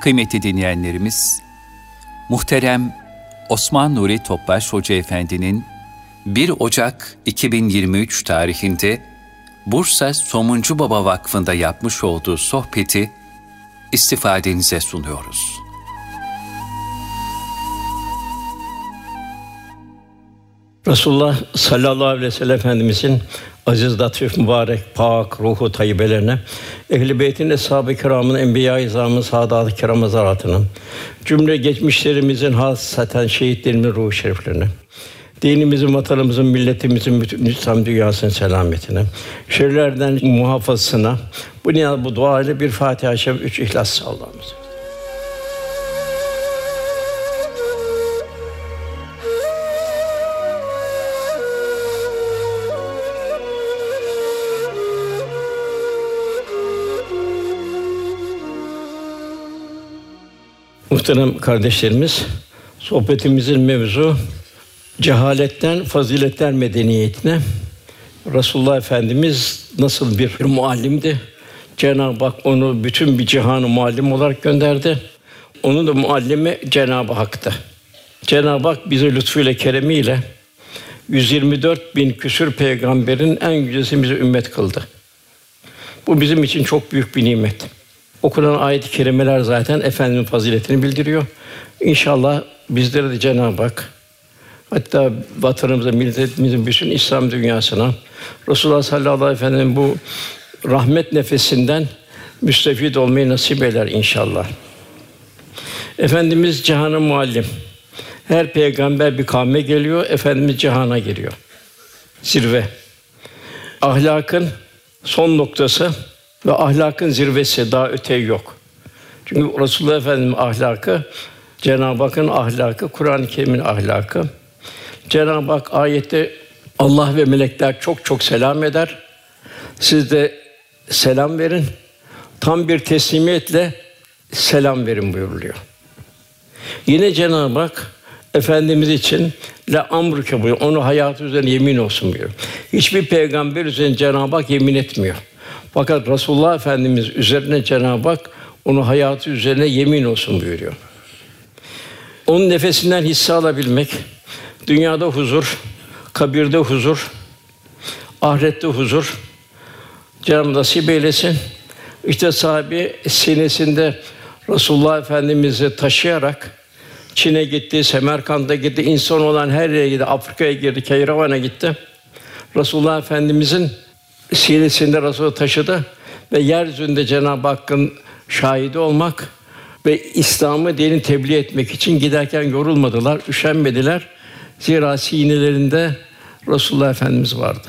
Kıymetli dinleyenlerimiz, muhterem Osman Nuri Topbaş Hoca Efendi'nin 1 Ocak 2023 tarihinde Bursa Somuncu Baba Vakfı'nda yapmış olduğu sohbeti istifadenize sunuyoruz. Resulullah sallallahu aleyhi ve sellem Efendimizin aziz, latif, mübarek, pak, ruhu tayyibelerine, ehl-i beytin, eshab-ı kiramın, enbiya-i izamın, saadat-ı kiram cümle geçmişlerimizin hasaten şehitlerimizin ruhu şeriflerine, dinimizin, vatanımızın, milletimizin, bütün İslam dünyasının selametine, şerlerden muhafazasına, bu niyaz bu dua ile bir Fatiha-i Şerif, üç İhlas Allah'ımıza. Muhterem kardeşlerimiz, sohbetimizin mevzu cehaletten faziletler medeniyetine Resulullah Efendimiz nasıl bir muallimdi? Cenab-ı Hak onu bütün bir cihanı muallim olarak gönderdi. Onun da muallimi Cenab-ı Hak'tı. Cenab-ı Hak bize lütfuyla, keremiyle 124 bin küsür peygamberin en yücesi bizi ümmet kıldı. Bu bizim için çok büyük bir nimet. Okunan ayet-i kerimeler zaten efendinin faziletini bildiriyor. İnşallah bizlere de Cenab-ı Hak hatta vatanımıza, milletimizin bütün İslam dünyasına Resulullah sallallahu aleyhi ve sellem bu rahmet nefesinden müstefid olmayı nasip eder inşallah. Efendimiz cihana muallim. Her peygamber bir kavme geliyor, efendimiz cihana geliyor. Zirve. Ahlakın son noktası ve ahlakın zirvesi daha öte yok. Çünkü Resulullah Efendimiz ahlakı Cenab-ı Hakk'ın ahlakı, Kur'an-ı Kerim'in ahlakı. Cenab-ı Hak ayette Allah ve melekler çok çok selam eder. Siz de selam verin. Tam bir teslimiyetle selam verin buyuruluyor. Yine Cenab-ı Hak Efendimiz için la amruke buyuruyor. Onu hayatı üzerine yemin olsun buyuruyor. Hiçbir peygamber üzerine Cenab-ı Hak yemin etmiyor. Fakat Resulullah Efendimiz üzerine Cenab-ı Hak onu hayatı üzerine yemin olsun buyuruyor. Onun nefesinden hisse alabilmek, dünyada huzur, kabirde huzur, ahirette huzur. Cenab-ı nasip eylesin. İşte sahibi sinesinde Resulullah Efendimiz'i taşıyarak Çin'e gitti, Semerkant'a gitti, insan olan her yere gitti, Afrika'ya girdi, Keyravan'a gitti. Resulullah Efendimiz'in sinesinde Resulü taşıdı ve yeryüzünde Cenab-ı Hakk'ın şahidi olmak ve İslam'ı dinin tebliğ etmek için giderken yorulmadılar, üşenmediler. Zira sinelerinde Resulullah Efendimiz vardı.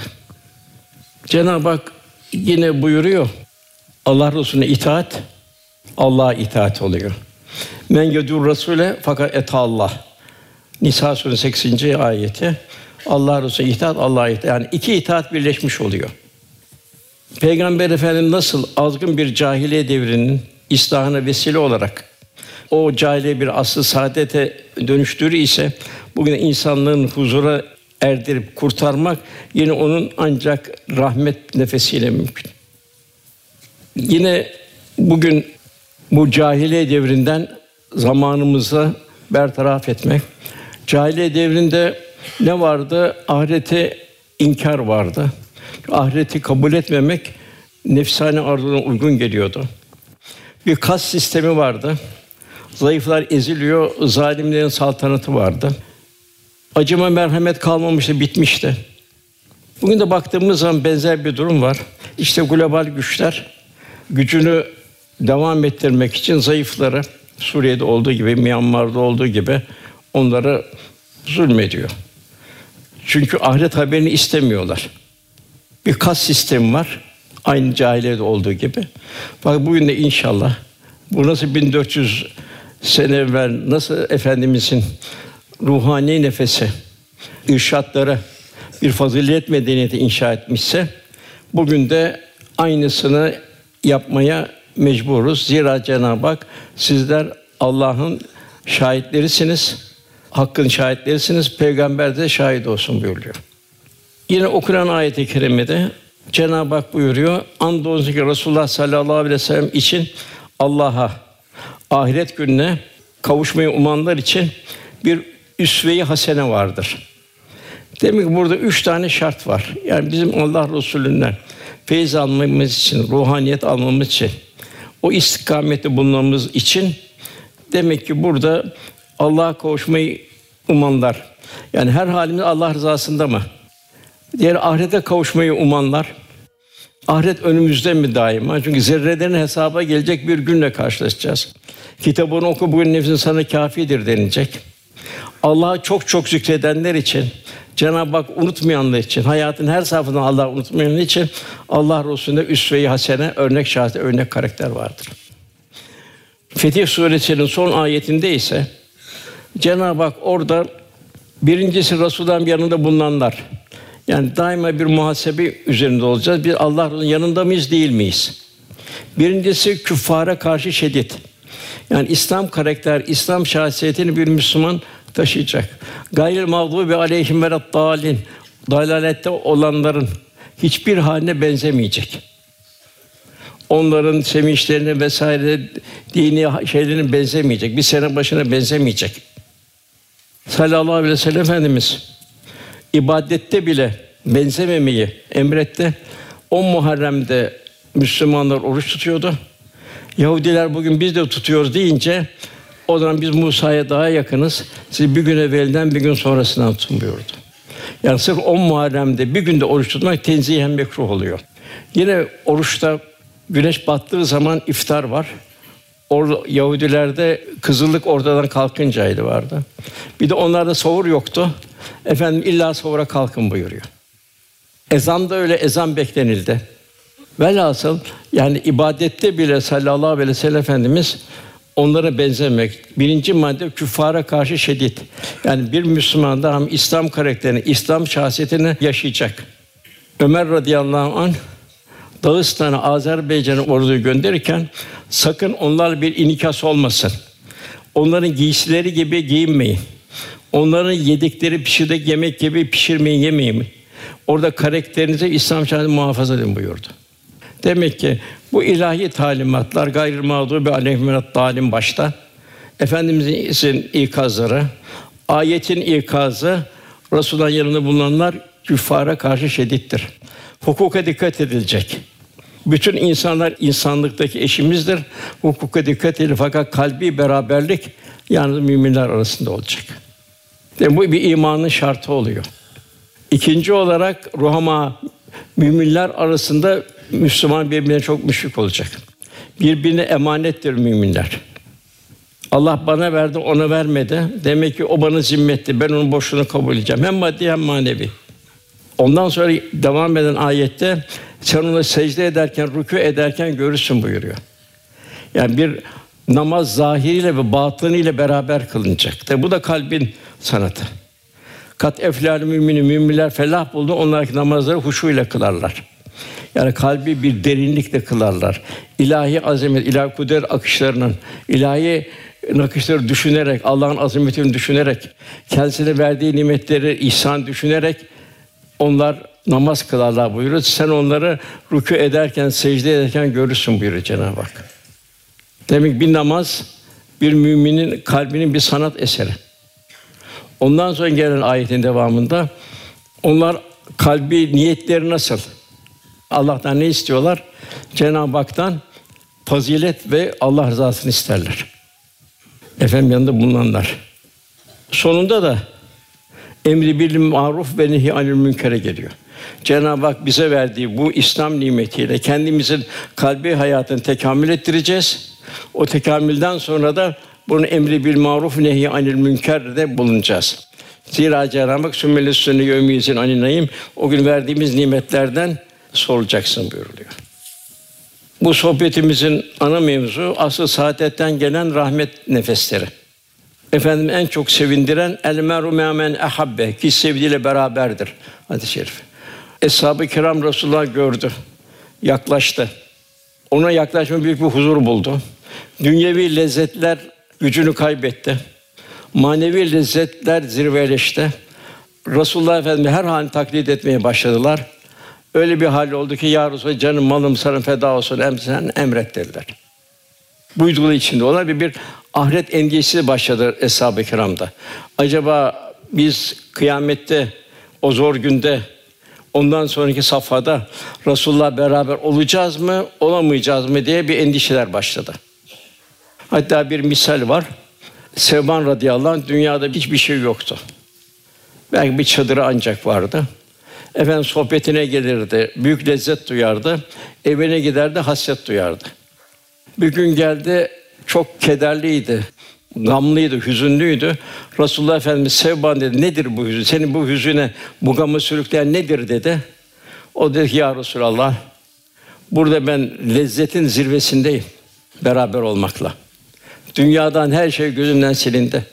Cenab-ı Hak yine buyuruyor. Allah Resulüne itaat Allah'a itaat oluyor. Men yedur Rasule fakat et Allah. Nisa suresi 80. ayeti. Allah Resulüne itaat Allah'a itaat. Yani iki itaat birleşmiş oluyor. Peygamber Efendimiz nasıl azgın bir cahiliye devrinin islahına vesile olarak o cahiliye bir aslı saadete dönüştürü ise bugün insanlığın huzura erdirip kurtarmak yine onun ancak rahmet nefesiyle mümkün. Yine bugün bu cahiliye devrinden zamanımızı bertaraf etmek. Cahiliye devrinde ne vardı? Ahirete inkar vardı. Ahireti kabul etmemek nefsane arzuna uygun geliyordu. Bir kas sistemi vardı. Zayıflar eziliyor, zalimlerin saltanatı vardı. Acıma merhamet kalmamıştı, bitmişti. Bugün de baktığımız zaman benzer bir durum var. İşte global güçler gücünü devam ettirmek için zayıfları Suriye'de olduğu gibi, Myanmar'da olduğu gibi onları zulmediyor. Çünkü ahiret haberini istemiyorlar. Bir kas sistemi var. Aynı cahiliyede olduğu gibi. Fakat bugün de inşallah bu nasıl 1400 sene evvel nasıl efendimizin ruhani nefesi, irşatları bir fazilet medeniyeti inşa etmişse bugün de aynısını yapmaya mecburuz. Zira Cenab-ı Hak sizler Allah'ın şahitlerisiniz. Hakkın şahitlerisiniz. Peygamber de şahit olsun buyuruyor. Yine okunan ayet-i kerimede Cenab-ı Hak buyuruyor. Andolsun ki Resulullah sallallahu aleyhi ve sellem için Allah'a, ahiret gününe kavuşmayı umanlar için bir üsve-i hasene vardır. Demek ki burada üç tane şart var. Yani bizim Allah Resulü'nden feyiz almamız için, ruhaniyet almamız için, o istikamette bulunmamız için demek ki burada Allah'a kavuşmayı umanlar. Yani her halimiz Allah rızasında mı? Diğer ahirete kavuşmayı umanlar. Ahiret önümüzde mi daima? Çünkü zerrelerin hesaba gelecek bir günle karşılaşacağız. Kitabını oku bugün nefsin sana kafidir denilecek. Allah'a çok çok zikredenler için, Cenab-ı Hak unutmayanlar için, hayatın her safhasında Allah unutmayanlar için Allah Resulü'nde üsve-i hasene, örnek şahit, örnek karakter vardır. Fetih Suresi'nin son ayetinde ise Cenab-ı Hak orada birincisi Resulullah'ın yanında bulunanlar. Yani daima bir muhasebe üzerinde olacağız. Bir Allah'ın yanında mıyız, değil miyiz? Birincisi küffara karşı şiddet. Yani İslam karakter, İslam şahsiyetini bir Müslüman taşıyacak. Gayrı mağdubi aleyhim ve dalin dalalette olanların hiçbir haline benzemeyecek. Onların sevinçlerine vesaire dini şeylerine benzemeyecek. Bir sene başına benzemeyecek. Sallallahu aleyhi ve sellem Efendimiz ibadette bile benzememeyi emretti. O Muharrem'de Müslümanlar oruç tutuyordu. Yahudiler bugün biz de tutuyoruz deyince o zaman biz Musa'ya daha yakınız. Siz bir gün evvelden bir gün sonrasından tutun buyurdu. Yani sırf on Muharrem'de bir günde oruç tutmak tenzihen mekruh oluyor. Yine oruçta güneş battığı zaman iftar var. Or Yahudilerde kızıllık ortadan kalkıncaydı vardı. Bir de onlarda sahur yoktu. Efendim illa sahura kalkın buyuruyor. Ezan da öyle ezan beklenildi. Velhasıl yani ibadette bile sallallahu aleyhi ve sellem efendimiz onlara benzemek. Birinci madde küffara karşı şiddet. Yani bir Müslüman da hem İslam karakterini, İslam şahsiyetini yaşayacak. Ömer radıyallahu anh Dağıstan'a, Azerbaycan'a orduyu gönderirken sakın onlar bir inikas olmasın. Onların giysileri gibi giyinmeyin. Onların yedikleri pişirdek yemek gibi pişirmeyin, yemeyin. Orada karakterinize İslam şahsiyetini muhafaza edin buyurdu. Demek ki bu ilahi talimatlar gayrı mağdubi aleyhim talim başta Efendimizin ikazları, ayetin ikazı Resulullah'ın yanında bulunanlar küffara karşı şedittir. Hukuka dikkat edilecek. Bütün insanlar insanlıktaki eşimizdir. Hukuka dikkat edilir fakat kalbi beraberlik yalnız müminler arasında olacak. Yani bu bir imanın şartı oluyor. İkinci olarak ruhama müminler arasında Müslüman birbirine çok müşrik olacak. Birbirine emanettir müminler. Allah bana verdi, ona vermedi. Demek ki o bana zimmetti. Ben onun boşluğunu kabul edeceğim. Hem maddi hem manevi. Ondan sonra devam eden ayette sen ona secde ederken, rükû ederken görürsün buyuruyor. Yani bir namaz zahiriyle ve batınıyla beraber kılınacak. Tabi bu da kalbin sanatı. Kat eflal mümini müminler felah buldu. Onlar namazları huşu kılarlar. Yani kalbi bir derinlikle kılarlar. İlahi azamet, ilahi kudret akışlarının, ilahi nakışları düşünerek, Allah'ın azametini düşünerek, kendisine verdiği nimetleri ihsan düşünerek onlar namaz kılarlar buyuruyor. Sen onları rükû ederken, secde ederken görürsün buyuruyor Cenab-ı Hak. Demek bir namaz bir müminin kalbinin bir sanat eseri. Ondan sonra gelen ayetin devamında onlar kalbi niyetleri nasıl? Allah'tan ne istiyorlar? Cenab-ı Hak'tan fazilet ve Allah rızasını isterler. Efendim yanında bulunanlar. Sonunda da emri bil maruf ve nehi anil münkere geliyor. Cenab-ı Hak bize verdiği bu İslam nimetiyle kendimizin kalbi hayatını tekamül ettireceğiz. O tekamülden sonra da bunun emri bil maruf nehi anil münker de bulunacağız. Zira Cenab-ı Hak sümmeli sünni yevmiyizin aninayım o gün verdiğimiz nimetlerden sorulacaksın buyuruluyor. Bu sohbetimizin ana mevzu asıl saadetten gelen rahmet nefesleri. Efendim en çok sevindiren el meru men ehabbe ki sevdiğiyle beraberdir hadis-i şerif. Eshab-ı Kiram Resulullah gördü. Yaklaştı. Ona yaklaşma büyük bir huzur buldu. Dünyevi lezzetler gücünü kaybetti. Manevi lezzetler zirveleşti. Resulullah Efendimiz her halini taklit etmeye başladılar. Öyle bir hal oldu ki ya Resulallah canım malım sana feda olsun em sen emret dediler. Bu duygu içinde olan bir, bir ahiret endişesi başladı Eshab-ı Kiram'da. Acaba biz kıyamette o zor günde ondan sonraki safhada Resulullah beraber olacağız mı, olamayacağız mı diye bir endişeler başladı. Hatta bir misal var. Sevban radıyallahu anh dünyada hiçbir şey yoktu. Belki bir çadırı ancak vardı. Efendim sohbetine gelirdi, büyük lezzet duyardı. Evine giderdi, hasret duyardı. Bir gün geldi, çok kederliydi, gamlıydı, hüzünlüydü. Resulullah Efendimiz Sevban dedi, nedir bu hüzün? Senin bu hüzüne, bu gamı sürükleyen nedir dedi. O dedi ki, ya Resulallah, burada ben lezzetin zirvesindeyim beraber olmakla. Dünyadan her şey gözümden silindi.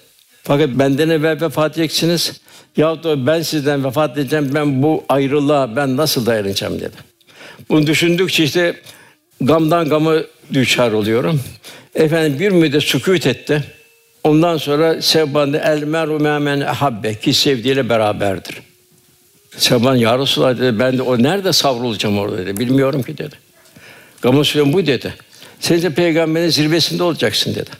Fakat benden evvel vefat edeceksiniz. Ya da ben sizden vefat edeceğim. Ben bu ayrılığa ben nasıl dayanacağım dedi. Bunu düşündükçe işte gamdan gamı düşer oluyorum. Efendim bir müddet sükût etti. Ondan sonra Sevban el meru men habbe ki sevdiğiyle beraberdir. Sevban ya Resulallah dedi ben de o nerede savrulacağım orada dedi. Bilmiyorum ki dedi. Gamı bu dedi. Sen de peygamberin zirvesinde olacaksın dedi.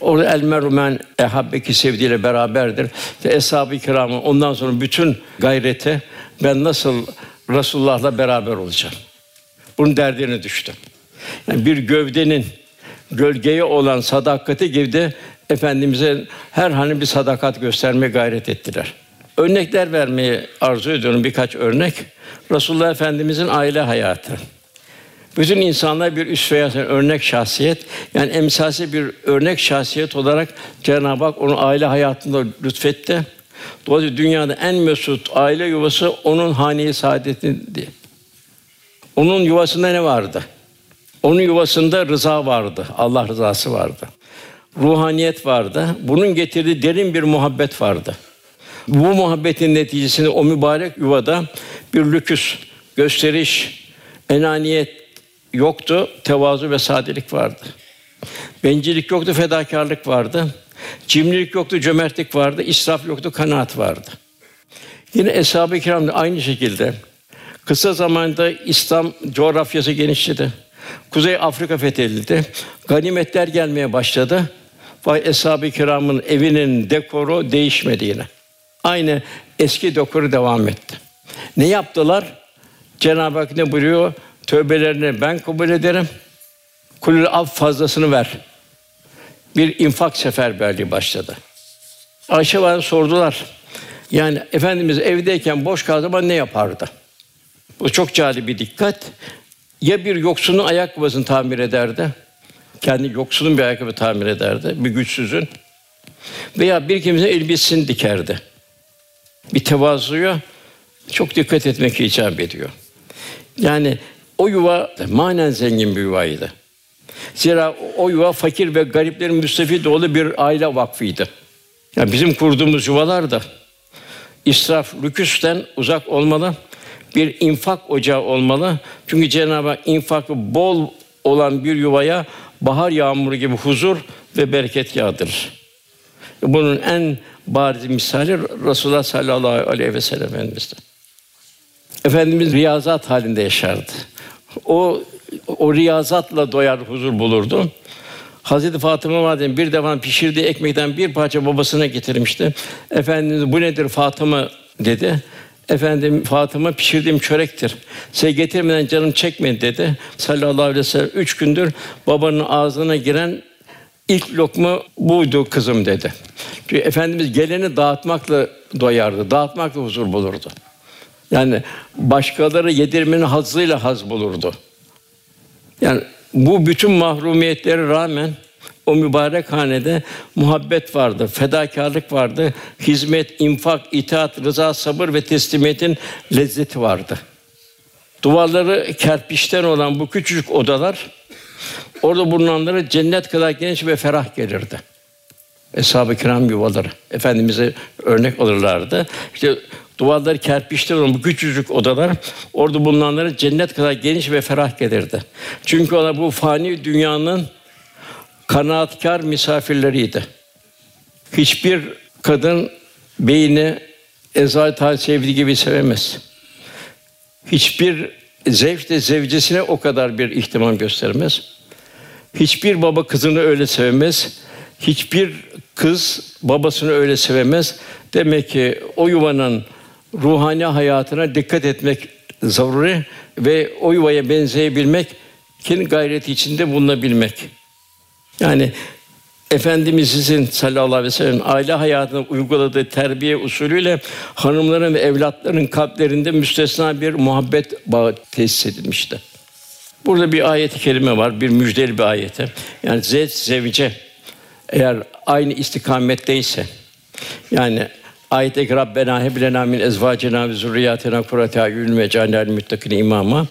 Orada el merumen ehabbeki sevdiğiyle beraberdir. İşte eshab-ı kiramın ondan sonra bütün gayrete ben nasıl Resulullah'la beraber olacağım. Bunun derdine düştü. Yani bir gövdenin gölgeye olan sadakati gibi de efendimize her hani bir sadakat göstermeye gayret ettiler. Örnekler vermeyi arzu ediyorum birkaç örnek. Resulullah Efendimizin aile hayatı. Bütün insanlar bir üsve örnek şahsiyet. Yani emsalsi bir örnek şahsiyet olarak Cenab-ı Hak onu aile hayatında lütfetti. Dolayısıyla dünyada en mesut aile yuvası onun hane-i saadetindi. Onun yuvasında ne vardı? Onun yuvasında rıza vardı. Allah rızası vardı. Ruhaniyet vardı. Bunun getirdiği derin bir muhabbet vardı. Bu muhabbetin neticesinde o mübarek yuvada bir lüküs, gösteriş, enaniyet, yoktu, tevazu ve sadelik vardı. Bencillik yoktu, fedakarlık vardı. Cimrilik yoktu, cömertlik vardı. israf yoktu, kanaat vardı. Yine Eshab-ı Kiram da aynı şekilde kısa zamanda İslam coğrafyası genişledi. Kuzey Afrika fethedildi. Ganimetler gelmeye başladı. Vay Eshab-ı Kiram'ın evinin dekoru değişmedi yine. Aynı eski dekoru devam etti. Ne yaptılar? Cenab-ı Hak ne buyuruyor? Tövbelerini ben kabul ederim. Kulül af fazlasını ver. Bir infak seferberliği başladı. Ayşe var sordular. Yani efendimiz evdeyken boş kaldığı zaman ne yapardı? Bu çok cali bir dikkat. Ya bir yoksunun ayakkabısını tamir ederdi. Kendi yoksunun bir ayakkabı tamir ederdi, bir güçsüzün. Veya bir kimse elbisesini dikerdi. Bir tevazuya çok dikkat etmek icap ediyor. Yani o yuva manen zengin bir yuvaydı. Zira o yuva fakir ve gariplerin müstefid dolu bir aile vakfıydı. Yani bizim kurduğumuz yuvalar da israf, lüküsten uzak olmalı. Bir infak ocağı olmalı. Çünkü Cenab-ı Hak infakı bol olan bir yuvaya bahar yağmuru gibi huzur ve bereket yağdırır. Bunun en bariz misali Resulullah sallallahu aleyhi ve sellem Efendimiz'de. Efendimiz riyazat halinde yaşardı o o riyazatla doyar, huzur bulurdu. Hazreti Fatıma Validem bir defa pişirdiği ekmekten bir parça babasına getirmişti. Efendimiz bu nedir Fatıma dedi. Efendim Fatıma pişirdiğim çörektir. Size getirmeden canım çekmedi dedi. Sallallahu aleyhi ve sellem üç gündür babanın ağzına giren ilk lokma buydu kızım dedi. Çünkü Efendimiz geleni dağıtmakla doyardı, dağıtmakla huzur bulurdu. Yani başkaları yedirmenin hazzıyla haz bulurdu. Yani bu bütün mahrumiyetlere rağmen o mübarek hanede muhabbet vardı, fedakarlık vardı, hizmet, infak, itaat, rıza, sabır ve teslimiyetin lezzeti vardı. Duvarları kerpiçten olan bu küçücük odalar orada bulunanlara cennet kadar geniş ve ferah gelirdi. Eshab-ı Kiram yuvaları efendimize örnek alırlardı. İşte Duvarları kerpiçten olan bu küçücük odalar orada bulunanlara cennet kadar geniş ve ferah gelirdi. Çünkü ona bu fani dünyanın kanaatkar misafirleriydi. Hiçbir kadın beyni Ezat sevdiği gibi sevemez. Hiçbir zevç de zevcesine o kadar bir ihtimam göstermez. Hiçbir baba kızını öyle sevmez. Hiçbir kız babasını öyle sevemez. Demek ki o yuvanın ruhani hayatına dikkat etmek zaruri ve o yuvaya benzeyebilmek, kin gayreti içinde bulunabilmek. Yani Efendimizin sallallahu aleyhi ve sellem aile hayatında uyguladığı terbiye usulüyle hanımların ve evlatların kalplerinde müstesna bir muhabbet bağı tesis edilmişti. Burada bir ayet-i kerime var, bir müjdeli bir ayeti. Yani zevc zevce eğer aynı istikametteyse yani ayet-i Rabbena heb lena min ezvacina ve zurriyatina kurrate ayun ve cealnel muttakin imama.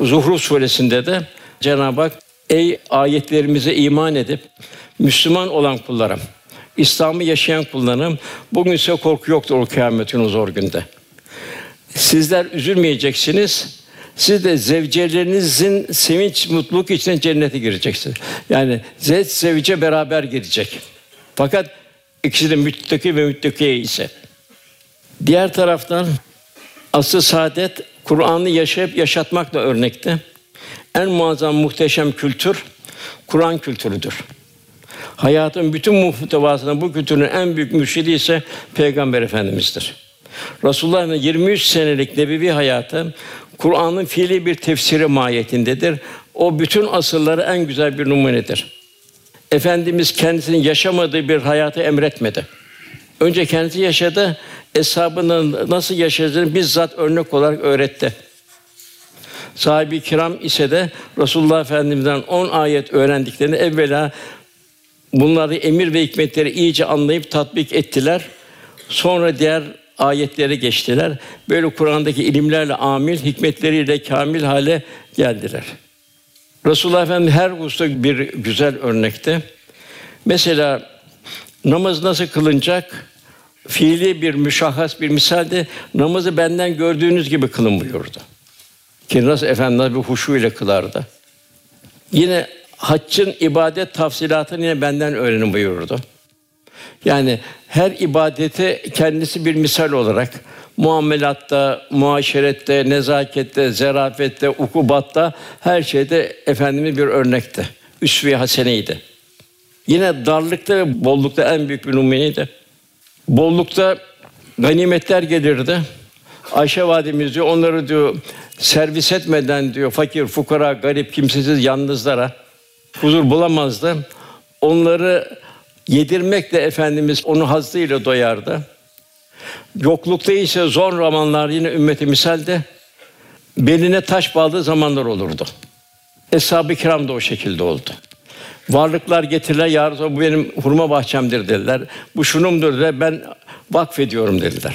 Zuhruf suresinde de Cenab-ı Hak ey ayetlerimize iman edip Müslüman olan kullarım, İslam'ı yaşayan kullarım, bugün size korku yoktur o kıyametin o zor günde. Sizler üzülmeyeceksiniz. Siz de zevcelerinizin sevinç, mutluluk içinde cennete gireceksiniz. Yani zevce beraber girecek. Fakat ikisi de müttaki ve müttakiye ise. Diğer taraftan asıl saadet Kur'an'ı yaşayıp yaşatmakla örnekte. En muazzam muhteşem kültür Kur'an kültürüdür. Hayatın bütün muhtevasına bu kültürün en büyük mürşidi ise Peygamber Efendimiz'dir. Resulullah'ın 23 senelik nebevi hayatı Kur'an'ın fiili bir tefsiri mahiyetindedir. O bütün asılları en güzel bir numunedir. Efendimiz kendisinin yaşamadığı bir hayatı emretmedi. Önce kendisi yaşadı, eshabının nasıl yaşadığını bizzat örnek olarak öğretti. Sahibi kiram ise de Resulullah Efendimiz'den 10 ayet öğrendiklerini evvela bunları emir ve hikmetleri iyice anlayıp tatbik ettiler. Sonra diğer ayetlere geçtiler. Böyle Kur'an'daki ilimlerle amil, hikmetleriyle kamil hale geldiler. Resulullah Efendimiz her hususta bir güzel örnekte. Mesela namaz nasıl kılınacak? Fiili bir müşahhas bir misalde namazı benden gördüğünüz gibi kılın buyurdu. Ki nasıl Efendimiz bir huşu ile kılardı. Yine haccın ibadet tafsilatını yine benden öğrenin buyurdu. Yani her ibadete kendisi bir misal olarak muamelatta, muaşerette, nezakette, zerafette, ukubatta her şeyde efendimiz bir örnekti. Üsve-i haseneydi. Yine darlıkta ve bollukta en büyük bir numuneydi. Bollukta ganimetler gelirdi. Ayşe validemiz diyor onları diyor servis etmeden diyor fakir, fukara, garip, kimsesiz yalnızlara huzur bulamazdı. Onları yedirmekle efendimiz onu hazzıyla doyardı. Yoklukta ise zor zamanlar yine ümmeti misalde beline taş bağladığı zamanlar olurdu. Eshab-ı kiram da o şekilde oldu. Varlıklar getirirler, ya bu benim hurma bahçemdir dediler. Bu şunumdur dediler, ben vakfediyorum dediler.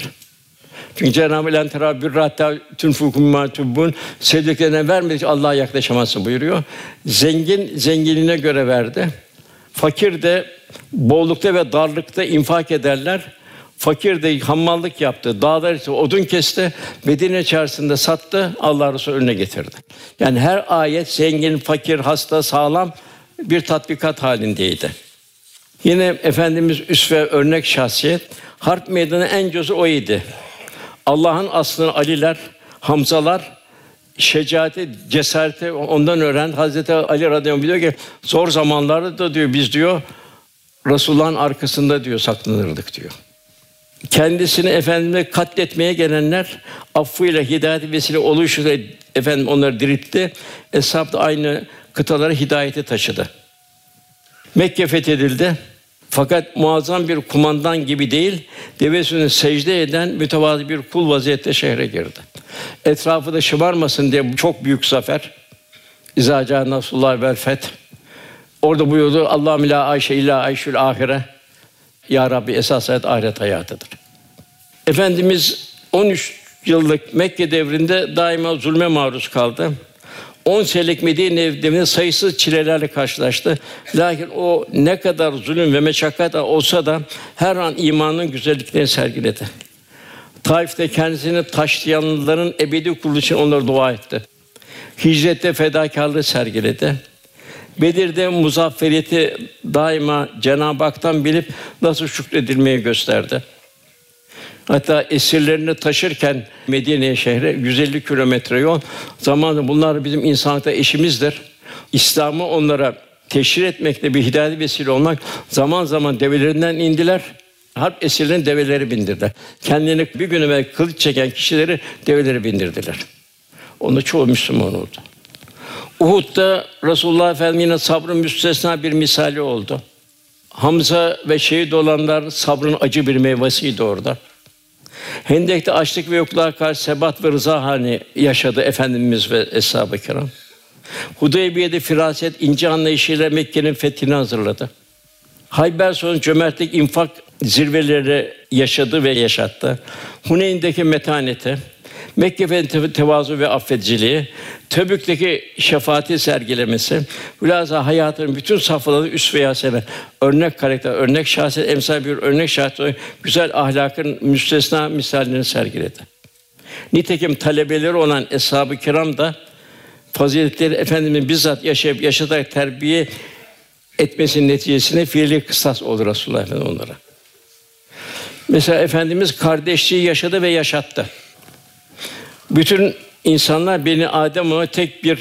Çünkü Cenab-ı Hak terabbür hatta tunfukum ma tubbun sevdiklerine vermedikçe Allah'a yaklaşamazsın buyuruyor. Zengin zenginliğine göre verdi. Fakir de bollukta ve darlıkta infak ederler. Fakir de hammallık yaptı, dağlar ise odun kesti, Medine çarşısında sattı, Allah Resulü önüne getirdi. Yani her ayet zengin, fakir, hasta, sağlam bir tatbikat halindeydi. Yine efendimiz üsve örnek şahsiyet. Harp meydanı en cüzü o idi. Allah'ın aslını Aliler, Hamzalar şecaati, cesareti ondan öğren. Hazreti Ali radıyallahu anh ki zor zamanlarda da diyor biz diyor Resulullah'ın arkasında diyor saklanırdık diyor. Kendisini efendime katletmeye gelenler affıyla hidayet vesile oluşuyla efendim onları diriltti. Eshab da aynı kıtalara hidayeti taşıdı. Mekke fethedildi. Fakat muazzam bir kumandan gibi değil, devesini secde eden mütevazı bir kul vaziyette şehre girdi. Etrafı da şımarmasın diye çok büyük zafer. İzaca Nasrullah vel feth. Orada buyurdu Allah la Ayşe illa Ayşül ahire. Ya Rabbi esas hayat ahiret hayatıdır. Efendimiz 13 yıllık Mekke devrinde daima zulme maruz kaldı. 10 senelik Medine devrinde sayısız çilelerle karşılaştı. Lakin o ne kadar zulüm ve meşakkat olsa da her an imanın güzelliklerini sergiledi. Taif'te kendisini taşlayanların ebedi kuruluş için onlara dua etti. Hicrette fedakarlığı sergiledi. Bedir'de muzafferiyeti daima Cenab-ı Hak'tan bilip nasıl şükredilmeyi gösterdi. Hatta esirlerini taşırken Medine şehre 150 kilometre yol zamanında bunlar bizim insanlıkta eşimizdir. İslam'ı onlara teşhir etmekle bir hidayet vesile olmak zaman zaman develerinden indiler. Harp esirlerin develeri bindirdiler. Kendini bir gün evvel kılıç çeken kişileri develeri bindirdiler. Onu çoğu Müslüman oldu. Uhud'da Resulullah Efendimiz'in sabrın müstesna bir misali oldu. Hamza ve şehit olanlar sabrın acı bir meyvesiydi orada. Hendek'te açlık ve yokluğa karşı sebat ve rıza hani yaşadı Efendimiz ve eshab-ı kiram. Hudeybiye'de firaset ince anlayışıyla Mekke'nin fethini hazırladı. Hayber sonrası cömertlik, infak zirveleri yaşadı ve yaşattı. Huneyn'deki metaneti, Mekke Fethi'ndeki tevazu ve affediciliği, Tebük'teki şefaati sergilemesi, hülasa hayatının bütün safhaları üst veya hasene, örnek karakter, örnek şahsiyet, emsal bir örnek şahsiyet, güzel ahlakın müstesna misallerini sergiledi. Nitekim talebeleri olan eshab-ı kiram da faziletleri Efendimizin bizzat yaşayıp yaşatarak terbiye etmesinin neticesinde fiili kısas olur Resulullah Efendimiz onlara. Mesela Efendimiz kardeşliği yaşadı ve yaşattı. Bütün insanlar beni Adem ona tek bir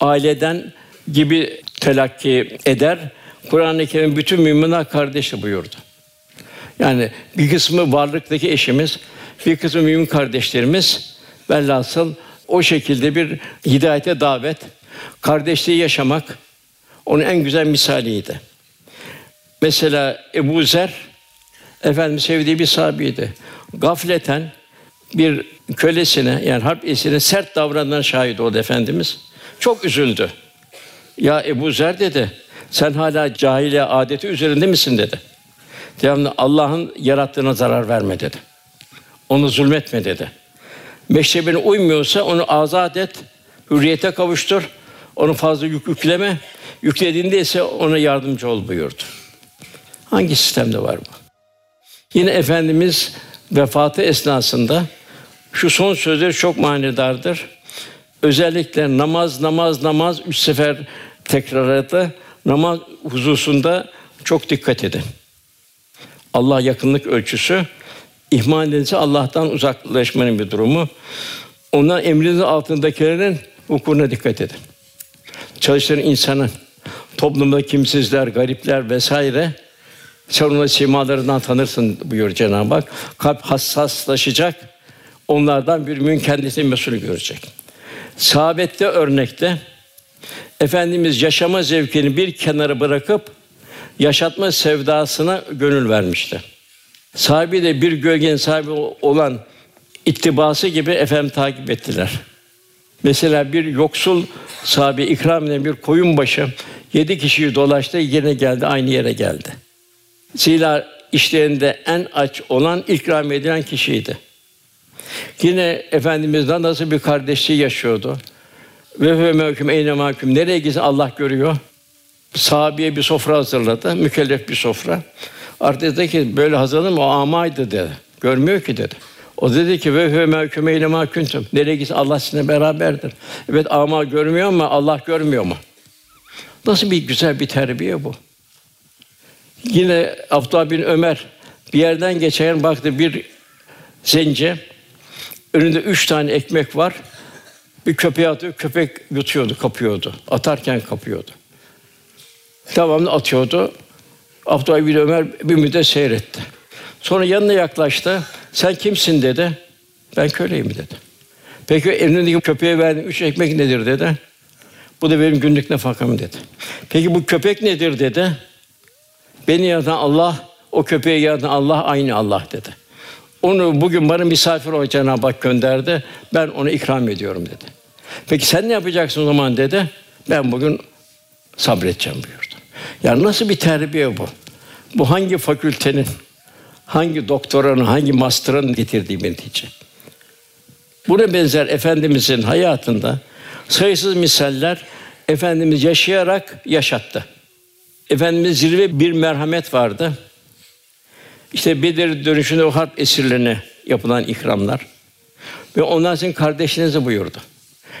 aileden gibi telakki eder. Kur'an-ı Kerim bütün müminler kardeşi buyurdu. Yani bir kısmı varlıktaki eşimiz, bir kısmı mümin kardeşlerimiz velhasıl o şekilde bir hidayete davet, kardeşliği yaşamak onun en güzel misaliydi. Mesela Ebu Zer Efendimiz sevdiği bir sahabeydi. Gafleten bir kölesine yani harp esirine sert davranan şahit oldu efendimiz. Çok üzüldü. Ya Ebu Zer dedi. Sen hala cahiliye adeti üzerinde misin dedi. Devamlı Allah'ın yarattığına zarar verme dedi. Onu zulmetme dedi. Meşrebine uymuyorsa onu azat et, hürriyete kavuştur. Onu fazla yük yükleme. Yüklediğinde ise ona yardımcı ol buyurdu. Hangi sistemde var bu? Yine Efendimiz vefatı esnasında şu son sözleri çok manidardır. Özellikle namaz, namaz, namaz üç sefer tekrar etti. Namaz hususunda çok dikkat edin. Allah yakınlık ölçüsü, ihmal edilse Allah'tan uzaklaşmanın bir durumu. Ondan emriniz altındakilerin hukukuna dikkat edin. Çalışan insanın, toplumda kimsizler, garipler vesaire onları simalarından tanırsın buyuruyor Cenab-ı Hak. Kalp hassaslaşacak. Onlardan bir mümin kendisini mesul görecek. Sahabette örnekte Efendimiz yaşama zevkini bir kenara bırakıp yaşatma sevdasına gönül vermişti. Sahibi de bir gölgenin sahibi olan ittibası gibi efendim takip ettiler. Mesela bir yoksul sahibi ikram eden bir koyun başı yedi kişiyi dolaştı yine geldi aynı yere geldi. Zira işlerinde en aç olan ikram edilen kişiydi. Yine Efendimiz'den nasıl bir kardeşliği yaşıyordu. Ve ve eyne mahkum nereye gitsin Allah görüyor. Sahabiye bir sofra hazırladı, mükellef bir sofra. Artık dedi ki böyle hazırlanır mı? O amaydı dedi. Görmüyor ki dedi. O dedi ki ve ve mevküm eyne mahkumtum. Nereye gitsin Allah sizinle beraberdir. Evet ama görmüyor ama Allah görmüyor mu? Nasıl bir güzel bir terbiye bu? Yine Abdullah bin Ömer bir yerden geçerken baktı bir zence önünde üç tane ekmek var. Bir köpeğe atıyor, köpek yutuyordu, kapıyordu. Atarken kapıyordu. Devamlı atıyordu. Abdullah bin Ömer bir müddet seyretti. Sonra yanına yaklaştı. Sen kimsin dedi. Ben köleyim dedi. Peki elindeki köpeğe verdiğin üç ekmek nedir dedi. Bu da benim günlük nafakam dedi. Peki bu köpek nedir dedi. Beni yaratan Allah, o köpeği yaratan Allah aynı Allah dedi. Onu bugün bana misafir olarak Cenab-ı Hak gönderdi. Ben onu ikram ediyorum dedi. Peki sen ne yapacaksın o zaman dedi. Ben bugün sabredeceğim buyurdu. Yani nasıl bir terbiye bu? Bu hangi fakültenin, hangi doktoranın, hangi master'ın getirdiği bir netice? Buna benzer Efendimizin hayatında sayısız misaller Efendimiz yaşayarak yaşattı. Efendimiz zirve bir merhamet vardı. İşte Bedir dönüşünde o harp esirlerine yapılan ikramlar. Ve ondan sizin kardeşinizi buyurdu.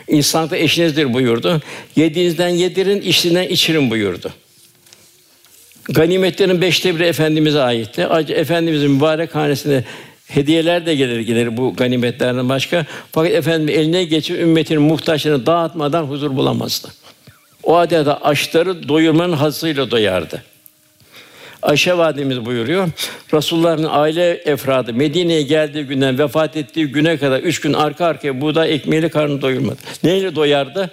İnsanlıkta eşinizdir buyurdu. Yediğinizden yedirin, içtiğinden içirin buyurdu. Ganimetlerin beşte biri Efendimiz'e aitti. Ayrıca Efendimiz'in mübarek hanesine hediyeler de gelir gelir bu ganimetlerden başka. Fakat Efendimiz eline geçip ümmetin muhtaçlarını dağıtmadan huzur bulamazdı. O adeta açları doyurmanın hazıyla doyardı. Ayşe validemiz buyuruyor. Resulullah'ın aile efradı Medine'ye geldiği günden vefat ettiği güne kadar üç gün arka arkaya buğday ekmeğiyle karnı doyurmadı. Neyle doyardı?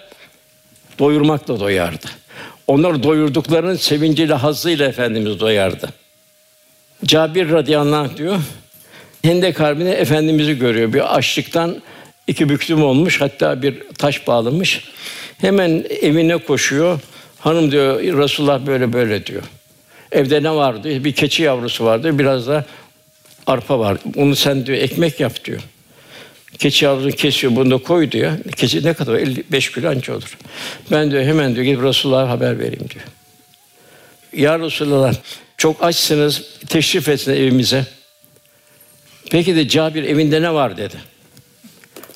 Doyurmakla doyardı. Onları doyurduklarının sevinciyle, hazzıyla Efendimiz doyardı. Cabir radıyallahu anh diyor, Hendek Harbi'nde Efendimiz'i görüyor. Bir açlıktan iki büklüm olmuş, hatta bir taş bağlamış. Hemen evine koşuyor. Hanım diyor, Resulullah böyle böyle diyor. Evde ne vardı? Bir keçi yavrusu vardı, biraz da arpa var. Onu sen diyor ekmek yap diyor. Keçi yavrusunu kesiyor, bunu da koy diyor. Keçi ne kadar? 55 kilo anca olur. Ben diyor hemen diyor gidip Resulullah'a haber vereyim diyor. Ya Resulallah çok açsınız, teşrif etsin evimize. Peki de Cabir evinde ne var dedi.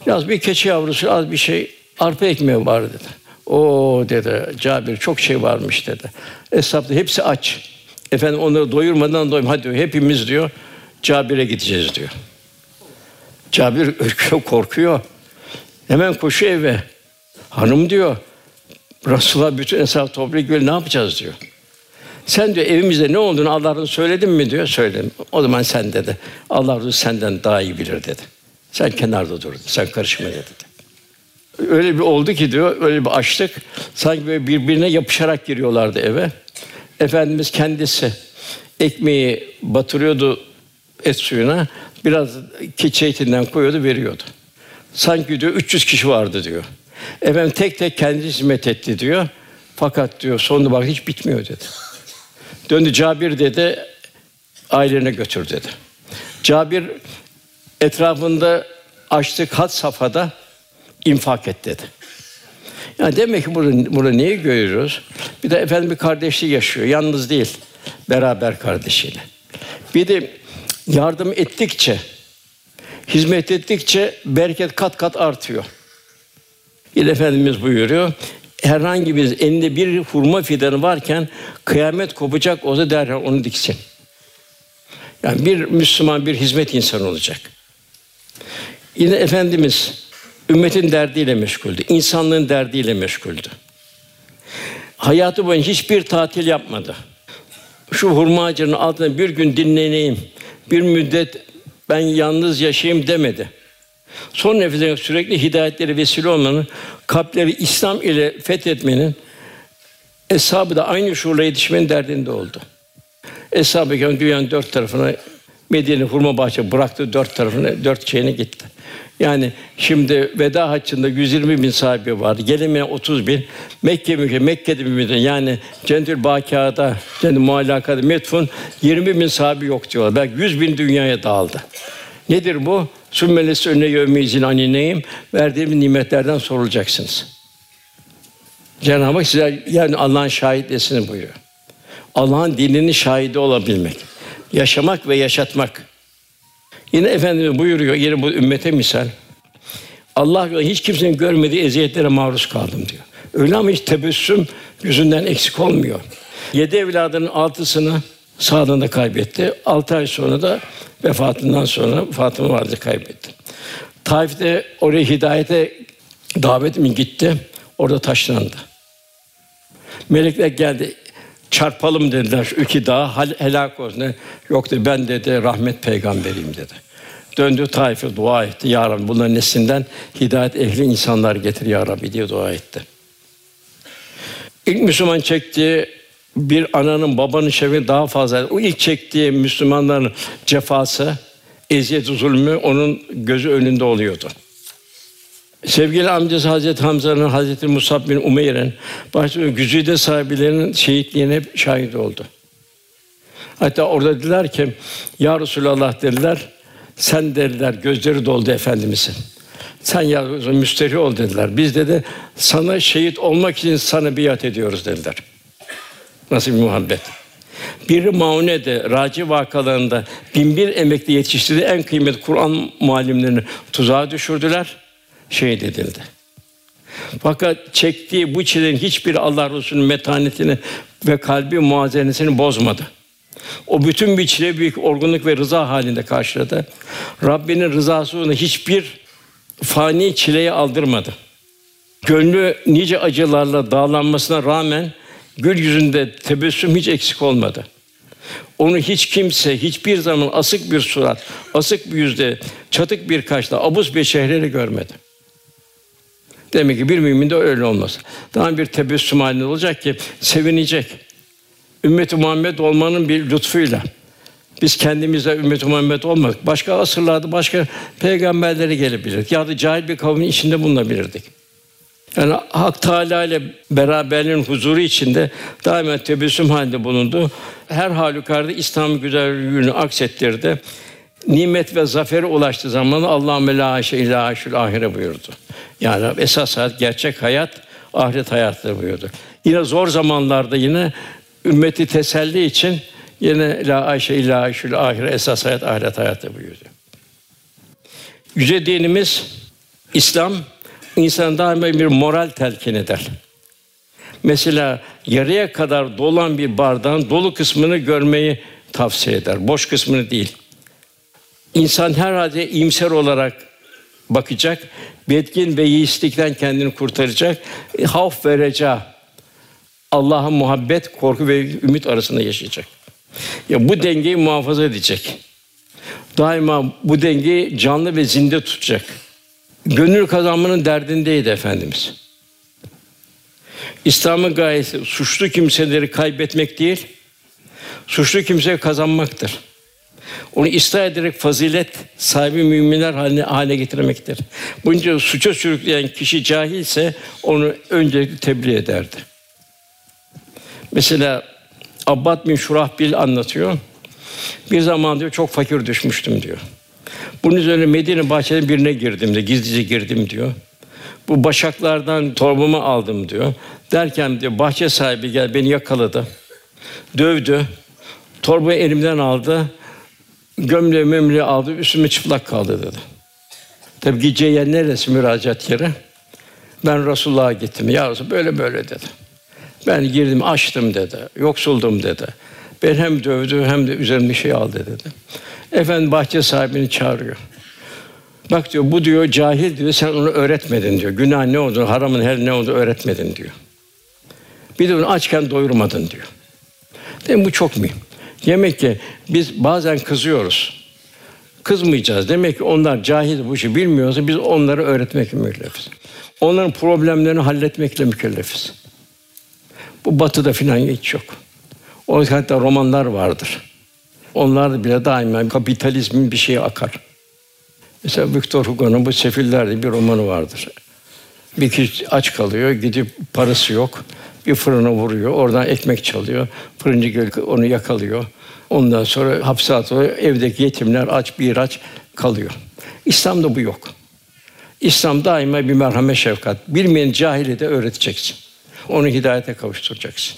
Biraz bir keçi yavrusu, az bir şey, arpa ekmeği var dedi. O dedi, Cabir çok şey varmış dedi. Eshabda hepsi aç. Efendim onları doyurmadan doyum. Hadi hepimiz diyor Cabir'e gideceğiz diyor. Cabir ürküyor, korkuyor. Hemen koşuyor eve. Hanım diyor, Resulullah bütün hesap toplayıp böyle ne yapacağız diyor. Sen diyor evimizde ne olduğunu Allah'ın söyledin mi diyor. Söyledim. O zaman sen dedi. Allah senden daha iyi bilir dedi. Sen kenarda dur. Sen karışma dedi. Öyle bir oldu ki diyor, öyle bir açlık. Sanki böyle birbirine yapışarak giriyorlardı eve. Efendimiz kendisi ekmeği batırıyordu et suyuna, biraz keçi etinden koyuyordu, veriyordu. Sanki diyor 300 kişi vardı diyor. Efendim tek tek kendi hizmet etti diyor. Fakat diyor sonunda bak hiç bitmiyor dedi. Döndü Cabir dedi, ailene götür dedi. Cabir etrafında açtık hat safhada infak et dedi. Yani demek ki burada, burada neyi görüyoruz? Bir de efendim bir kardeşliği yaşıyor. Yalnız değil, beraber kardeşiyle. Bir de yardım ettikçe, hizmet ettikçe bereket kat kat artıyor. Yine Efendimiz buyuruyor, herhangi bir elinde bir hurma fidanı varken kıyamet kopacak olsa derhal onu diksin. Yani bir Müslüman bir hizmet insanı olacak. Yine Efendimiz ümmetin derdiyle meşguldü, insanlığın derdiyle meşguldü. Hayatı boyunca hiçbir tatil yapmadı. Şu hurma ağacının altında bir gün dinleneyim, bir müddet ben yalnız yaşayayım demedi. Son nefesine sürekli hidayetleri vesile olmanın, kalpleri İslam ile fethetmenin, eshab da aynı şuurla yetişmenin derdinde oldu. Eshab-ı dünyanın dört tarafına Medine hurma bahçe bıraktı dört tarafına, dört şeyine gitti. Yani şimdi veda haccında 120 bin sahibi var. Gelemeyen 30 bin. Mekke mülke, Mekke'de mümin yani Cennetül Bakâ'da, Cennet Muallaka'da metfun 20 bin sahibi yok diyorlar. Belki 100 bin dünyaya dağıldı. Nedir bu? Sümmelesi önüne yevmeyizin anineyim. Verdiğim nimetlerden sorulacaksınız. Cenab-ı Hak size yani Allah'ın şahitlesin buyuruyor. Allah'ın dininin şahidi olabilmek, yaşamak ve yaşatmak. Yine Efendimiz buyuruyor, yine bu ümmete misal. Allah hiç kimsenin görmediği eziyetlere maruz kaldım diyor. Öyle ama hiç tebessüm yüzünden eksik olmuyor. Yedi evladının altısını sağlığında kaybetti. Altı ay sonra da vefatından sonra Fatıma valide kaybetti. Taif'te oraya hidayete davet mi gitti? Orada taşlandı. Melekler geldi. Çarpalım dediler şu iki dağ helak olsun. Yok dedi ben dedi rahmet peygamberiyim dedi. Döndü Taif'e dua etti. Ya Rabbi bunların neslinden hidayet ehli insanlar getir ya Rabbi diye dua etti. İlk Müslüman çektiği bir ananın babanın şefi daha fazla. O ilk çektiği Müslümanların cefası, eziyet zulmü onun gözü önünde oluyordu. Sevgili amcası Hazreti Hamza'nın Hazreti Musab bin Umeyr'in başta güzide sahiplerinin şehitliğine şahit oldu. Hatta orada dediler ki ya Resulallah dediler sen dediler gözleri doldu efendimizin. Sen ya müsterih ol dediler. Biz dedi sana şehit olmak için sana biat ediyoruz dediler. Nasıl bir muhabbet. Biri Maune'de, Raci vakalarında bin bir emekli yetiştirdiği en kıymetli Kur'an muallimlerini tuzağa düşürdüler, şehit edildi. Fakat çektiği bu çilenin hiçbir Allah Resulü'nün metanetini ve kalbi muazenesini bozmadı. O bütün bir çile büyük olgunluk ve rıza halinde karşıladı. Rabbinin rızası ona hiçbir fani çileyi aldırmadı. Gönlü nice acılarla dağlanmasına rağmen gül yüzünde tebessüm hiç eksik olmadı. Onu hiç kimse hiçbir zaman asık bir surat, asık bir yüzde, çatık bir kaşla, abuz bir çehreyle görmedi. Demek ki bir mümin de öyle olmaz. Daha bir tebessüm halinde olacak ki sevinecek. Ümmet-i Muhammed olmanın bir lütfuyla. Biz kendimize ümmet Muhammed olmadık. Başka asırlarda başka peygamberleri gelebilir. Ya da cahil bir kavmin içinde bulunabilirdik. Yani Hak Teâlâ ile beraberliğin huzuru içinde daima tebessüm halinde bulundu. Her halükarda İslam güzelliğini aksettirdi. Nimet ve zafere ulaştı zamanı Allah la haşe illa ahire buyurdu. Yani esas hayat, gerçek hayat ahiret hayatı buyurdu. Yine zor zamanlarda yine ümmeti teselli için yine la ayşe illa ayşül ahire esas hayat ahiret hayatı buyurdu. Yüce dinimiz İslam insan daima bir moral telkin eder. Mesela yarıya kadar dolan bir bardağın dolu kısmını görmeyi tavsiye eder. Boş kısmını değil. İnsan herhalde imser olarak bakacak, betkin ve yiğitlikten kendini kurtaracak, e, havf vereceği, Allah'a muhabbet, korku ve ümit arasında yaşayacak. Ya bu dengeyi muhafaza edecek. Daima bu dengeyi canlı ve zinde tutacak. Gönül kazanmanın derdindeydi efendimiz. İslam'ın gayesi suçlu kimseleri kaybetmek değil, suçlu kimseyi kazanmaktır. Onu ıslah ederek fazilet sahibi müminler haline, hale getirmektir. Bunca suça sürükleyen kişi cahilse onu öncelikle tebliğ ederdi. Mesela Abbad bin Şurahbil anlatıyor. Bir zaman diyor çok fakir düşmüştüm diyor. Bunun üzerine Medine bahçelerinin birine girdim de gizlice girdim diyor. Bu başaklardan torbamı aldım diyor. Derken diyor bahçe sahibi gel beni yakaladı. Dövdü. Torbayı elimden aldı. Gömleği memleği aldı. Üstüme çıplak kaldı dedi. Tabi geceye neresi müracaat yeri? Ben Resulullah'a gittim. Ya Resulallah, böyle böyle dedi. Ben girdim, açtım dedi. Yoksuldum dedi. Ben hem dövdü hem de üzerimde şey aldı dedi. Efendi bahçe sahibini çağırıyor. Bak diyor bu diyor cahil diyor sen onu öğretmedin diyor. Günah ne oldu, haramın her ne oldu öğretmedin diyor. Bir de onu açken doyurmadın diyor. Dedim bu çok mühim. Demek ki biz bazen kızıyoruz. Kızmayacağız. Demek ki onlar cahil bu işi bilmiyorsa biz onları öğretmek mükellefiz. Onların problemlerini halletmekle mükellefiz. Bu batıda filan hiç yok. O hatta romanlar vardır. Onlar bile daima kapitalizmin bir şeyi akar. Mesela Victor Hugo'nun bu Sefiller diye bir romanı vardır. Bir kişi aç kalıyor, gidip parası yok. Bir fırına vuruyor, oradan ekmek çalıyor. Fırıncı gelip onu yakalıyor. Ondan sonra hapse atıyor. Evdeki yetimler aç bir aç kalıyor. İslam'da bu yok. İslam daima bir merhamet şefkat. Bilmeyen cahili de öğreteceksin. Onu hidayete kavuşturacaksın.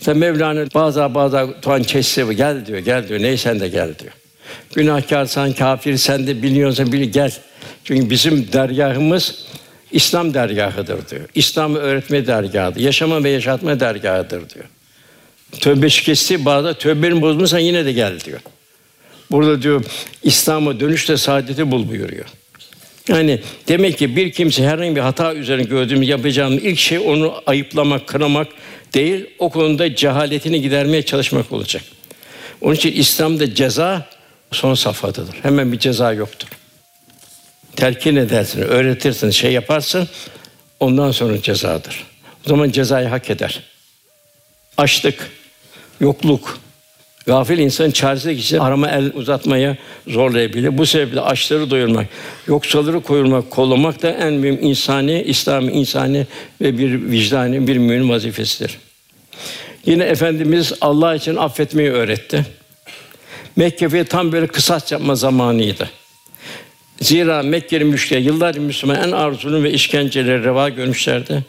Sen Mevlana bazı bazı tuan çeşitli gel diyor, gel diyor. Ney sen de gel diyor. Günahkarsan, kafir sen de biliyorsan bil gel. Çünkü bizim dergahımız İslam dergahıdır diyor. İslam'ı öğretme dergahıdır. Yaşama ve yaşatma dergahıdır diyor. Tövbe şikesti bazı tövbenin bozmuşsan yine de gel diyor. Burada diyor İslam'a dönüşte saadeti bul buyuruyor. Yani demek ki bir kimse herhangi bir hata üzerine gördüğümüz yapacağımız ilk şey onu ayıplamak, kınamak değil, o konuda cehaletini gidermeye çalışmak olacak. Onun için İslam'da ceza son safhadadır. Hemen bir ceza yoktur. Telkin edersin, öğretirsin, şey yaparsın, ondan sonra cezadır. O zaman cezayı hak eder. Açlık, yokluk, Gafil insan çaresizlik için arama el uzatmaya zorlayabilir. Bu sebeple açları doyurmak, yoksulları koyulmak, kollamak da en mühim insani, İslami insani ve bir vicdani bir mümin vazifesidir. Yine Efendimiz Allah için affetmeyi öğretti. Mekke'ye tam böyle kısas yapma zamanıydı. Zira Mekke'li müşriye yıllarca Müslüman en arzulu ve işkenceleri reva görmüşlerdi.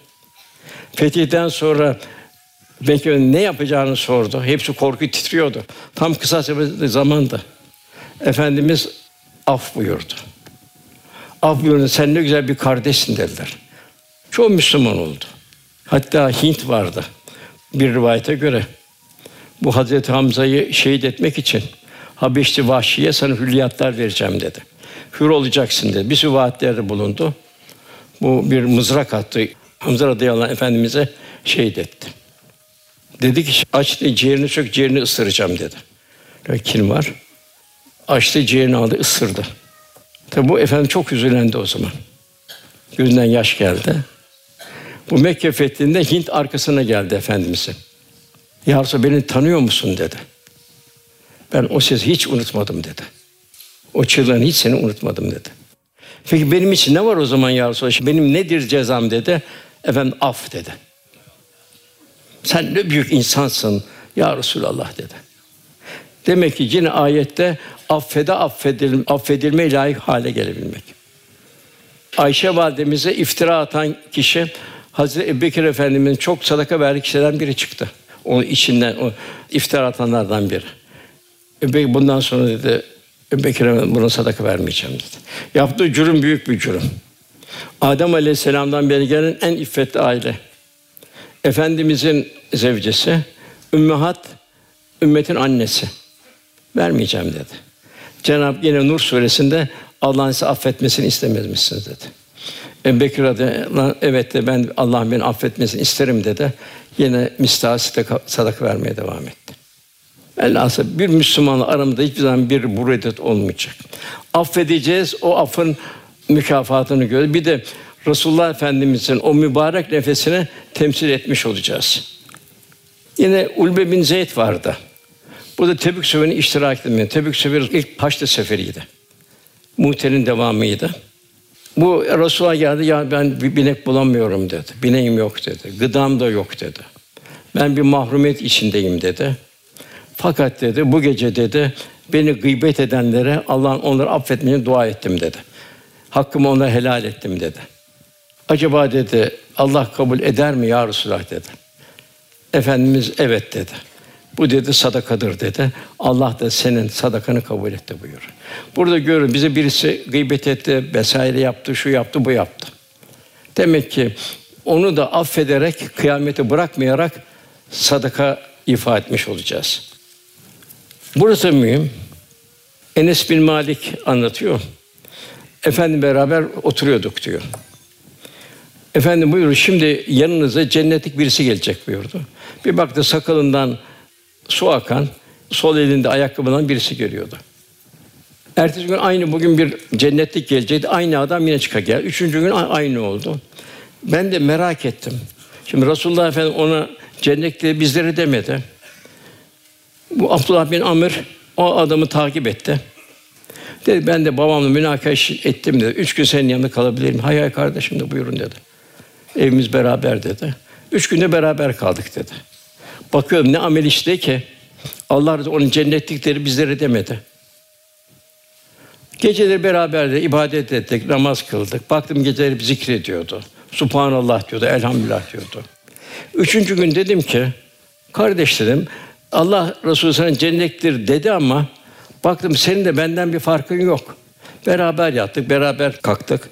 Fetihten sonra Bekir ne yapacağını sordu. Hepsi korku titriyordu. Tam kısa zamanda Efendimiz af buyurdu. Af buyurdu. Sen ne güzel bir kardeşsin dediler. Çoğu Müslüman oldu. Hatta Hint vardı. Bir rivayete göre bu Hazreti Hamza'yı şehit etmek için Habeşli Vahşi'ye sana hülyatlar vereceğim dedi. Hür olacaksın dedi. Bir sürü bulundu. Bu bir mızrak attı. Hamza radıyallahu anh efendimize şehit etti. Dedi ki aç ciğerini sök ciğerini ısıracağım dedi. Böyle var? Açtı ciğerini aldı ısırdı. Tabi bu efendim çok üzülendi o zaman. Gözünden yaş geldi. Bu Mekke fethinde Hint arkasına geldi Efendimiz'e. Ya beni tanıyor musun dedi. Ben o sesi hiç unutmadım dedi. O çığlığını hiç seni unutmadım dedi. Peki benim için ne var o zaman ya Resulallah? Benim nedir cezam dedi. Efendim af dedi. Sen ne büyük insansın ya Resulallah dedi. Demek ki yine ayette affede affedil, affedilme layık hale gelebilmek. Ayşe validemize iftira atan kişi Hazreti Ebubekir Efendimiz'in çok sadaka verdiği kişilerden biri çıktı. Onun içinden o iftira atanlardan biri. Ebubekir bundan sonra dedi Ebubekir Efendimiz buna sadaka vermeyeceğim dedi. Yaptığı cürüm büyük bir cürüm. Adem Aleyhisselam'dan beri gelen en iffetli aile. Efendimizin zevcesi, ümmehat, ümmetin annesi. Vermeyeceğim dedi. Cenab-ı yine Nur suresinde Allah'ın size affetmesini istemez misiniz dedi. Ebu Bekir evet de ben Allah'ın beni affetmesini isterim dedi. Yine mistahsite sadaka vermeye devam etti. Velhasıl bir Müslümanla aramızda hiçbir zaman bir buredet olmayacak. Affedeceğiz, o affın mükafatını gör. Bir de Resulullah Efendimizin o mübarek nefesini temsil etmiş olacağız. Yine Ulbe bin Zeyd vardı. Bu da Tebük Seferi'ne iştirak etmedi. Tebük Seferi ilk Haçlı Seferi'ydi. Muhter'in devamıydı. Bu Resulullah geldi ya ben bir binek bulamıyorum dedi. Bineğim yok dedi. Gıdam da yok dedi. Ben bir mahrumiyet içindeyim dedi. Fakat dedi bu gece dedi beni gıybet edenlere Allah'ın onları affetmesini dua ettim dedi. Hakkımı onlara helal ettim dedi. Acaba dedi Allah kabul eder mi ya Resulullah dedi. Efendimiz evet dedi. Bu dedi sadakadır dedi. Allah da senin sadakanı kabul etti buyur. Burada görün bize birisi gıybet etti, vesaire yaptı, şu yaptı, bu yaptı. Demek ki onu da affederek, kıyameti bırakmayarak sadaka ifa etmiş olacağız. Burası mühim. Enes bin Malik anlatıyor. Efendim beraber oturuyorduk diyor. Efendim buyurun şimdi yanınıza cennetlik birisi gelecek buyurdu. Bir baktı sakalından su akan, sol elinde ayakkabıdan birisi görüyordu. Ertesi gün aynı bugün bir cennetlik gelecekti. Aynı adam yine çıka gel. Üçüncü gün aynı oldu. Ben de merak ettim. Şimdi Resulullah Efendimiz ona cennetli bizleri demedi. Bu Abdullah bin Amr o adamı takip etti. Dedi ben de babamla münakaş ettim dedi. Üç gün senin yanında kalabilir miyim? Hay hay kardeşim de buyurun dedi. Evimiz beraber dedi. Üç günde beraber kaldık dedi. Bakıyorum ne amel işte ki Allah onun cennetlikleri bizlere demedi. Geceleri beraber de ibadet ettik, namaz kıldık. Baktım geceleri zikrediyordu. Subhanallah diyordu, elhamdülillah diyordu. Üçüncü gün dedim ki, kardeş dedim, Allah Resulü sana cennettir dedi ama baktım senin de benden bir farkın yok. Beraber yattık, beraber kalktık.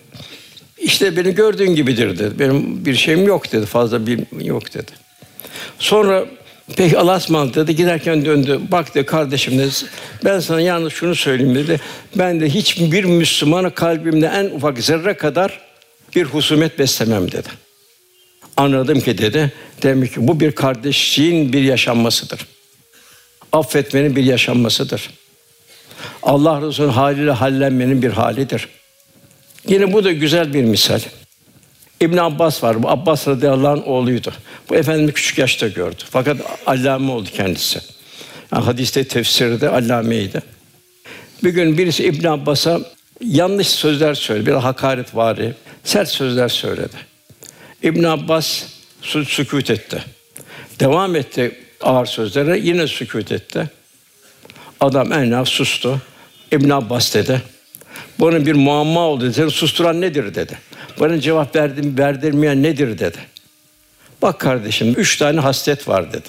İşte beni gördüğün gibidir dedi. Benim bir şeyim yok dedi, fazla bir yok dedi. Sonra Peki Allah'a ısmarladık dedi. Giderken döndü. Baktı kardeşim dedi. Ben sana yalnız şunu söyleyeyim dedi. Ben de hiçbir Müslümanı kalbimde en ufak zerre kadar bir husumet beslemem dedi. Anladım ki dedi. Demek ki bu bir kardeşliğin bir yaşanmasıdır. Affetmenin bir yaşanmasıdır. Allah Resulü'nün haliyle hallenmenin bir halidir. Yine bu da güzel bir misal. İbn Abbas var. Bu Abbas radıyallahu anh oğluydu. Bu efendimi küçük yaşta gördü. Fakat allame oldu kendisi. Yani hadiste tefsirde allameydi. Bir gün birisi İbn Abbas'a yanlış sözler söyledi. Bir hakaret vari, sert sözler söyledi. İbn Abbas sükût etti. Devam etti ağır sözlere, yine sükût etti. Adam en sustu. İbn Abbas dedi. Bunun bir muamma oldu. Seni susturan nedir dedi. Bana cevap verdim, verdirmeyen nedir dedi. Bak kardeşim, üç tane haslet var dedi.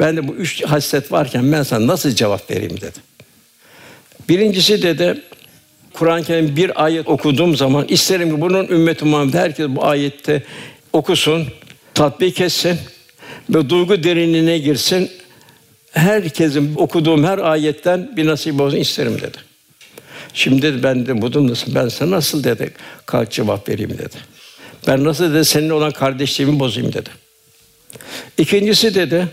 Ben de bu üç haslet varken ben sana nasıl cevap vereyim dedi. Birincisi dedi, Kur'an-ı Kerim bir ayet okuduğum zaman isterim ki bunun ümmeti Muhammed herkes bu ayette okusun, tatbik etsin ve duygu derinliğine girsin. Herkesin okuduğum her ayetten bir nasip olsun isterim dedi. Şimdi ben de bu durumdasın. Ben sana nasıl dedi kalk cevap vereyim dedi. Ben nasıl dedi seninle olan kardeşliğimi bozayım dedi. İkincisi dedi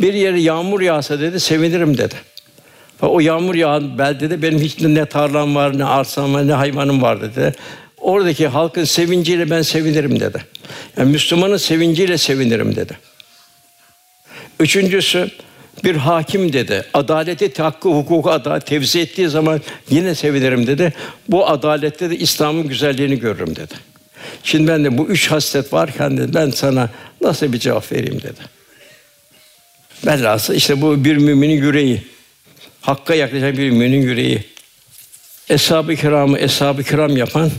bir yere yağmur yağsa dedi sevinirim dedi. O yağmur yağan beldede benim hiç ne tarlam var, ne arsam var, ne hayvanım var dedi. Oradaki halkın sevinciyle ben sevinirim dedi. Yani Müslümanın sevinciyle sevinirim dedi. Üçüncüsü bir hakim dedi. Adaleti, hakkı, hukuku, adalet tevzi ettiği zaman yine sevinirim dedi. Bu adalette de İslam'ın güzelliğini görürüm dedi. Şimdi ben de bu üç haslet varken dedi, ben sana nasıl bir cevap vereyim dedi. Velhasıl işte bu bir müminin yüreği. Hakka yaklaşan bir müminin yüreği. Eshab-ı kiramı eshab-ı kiram yapan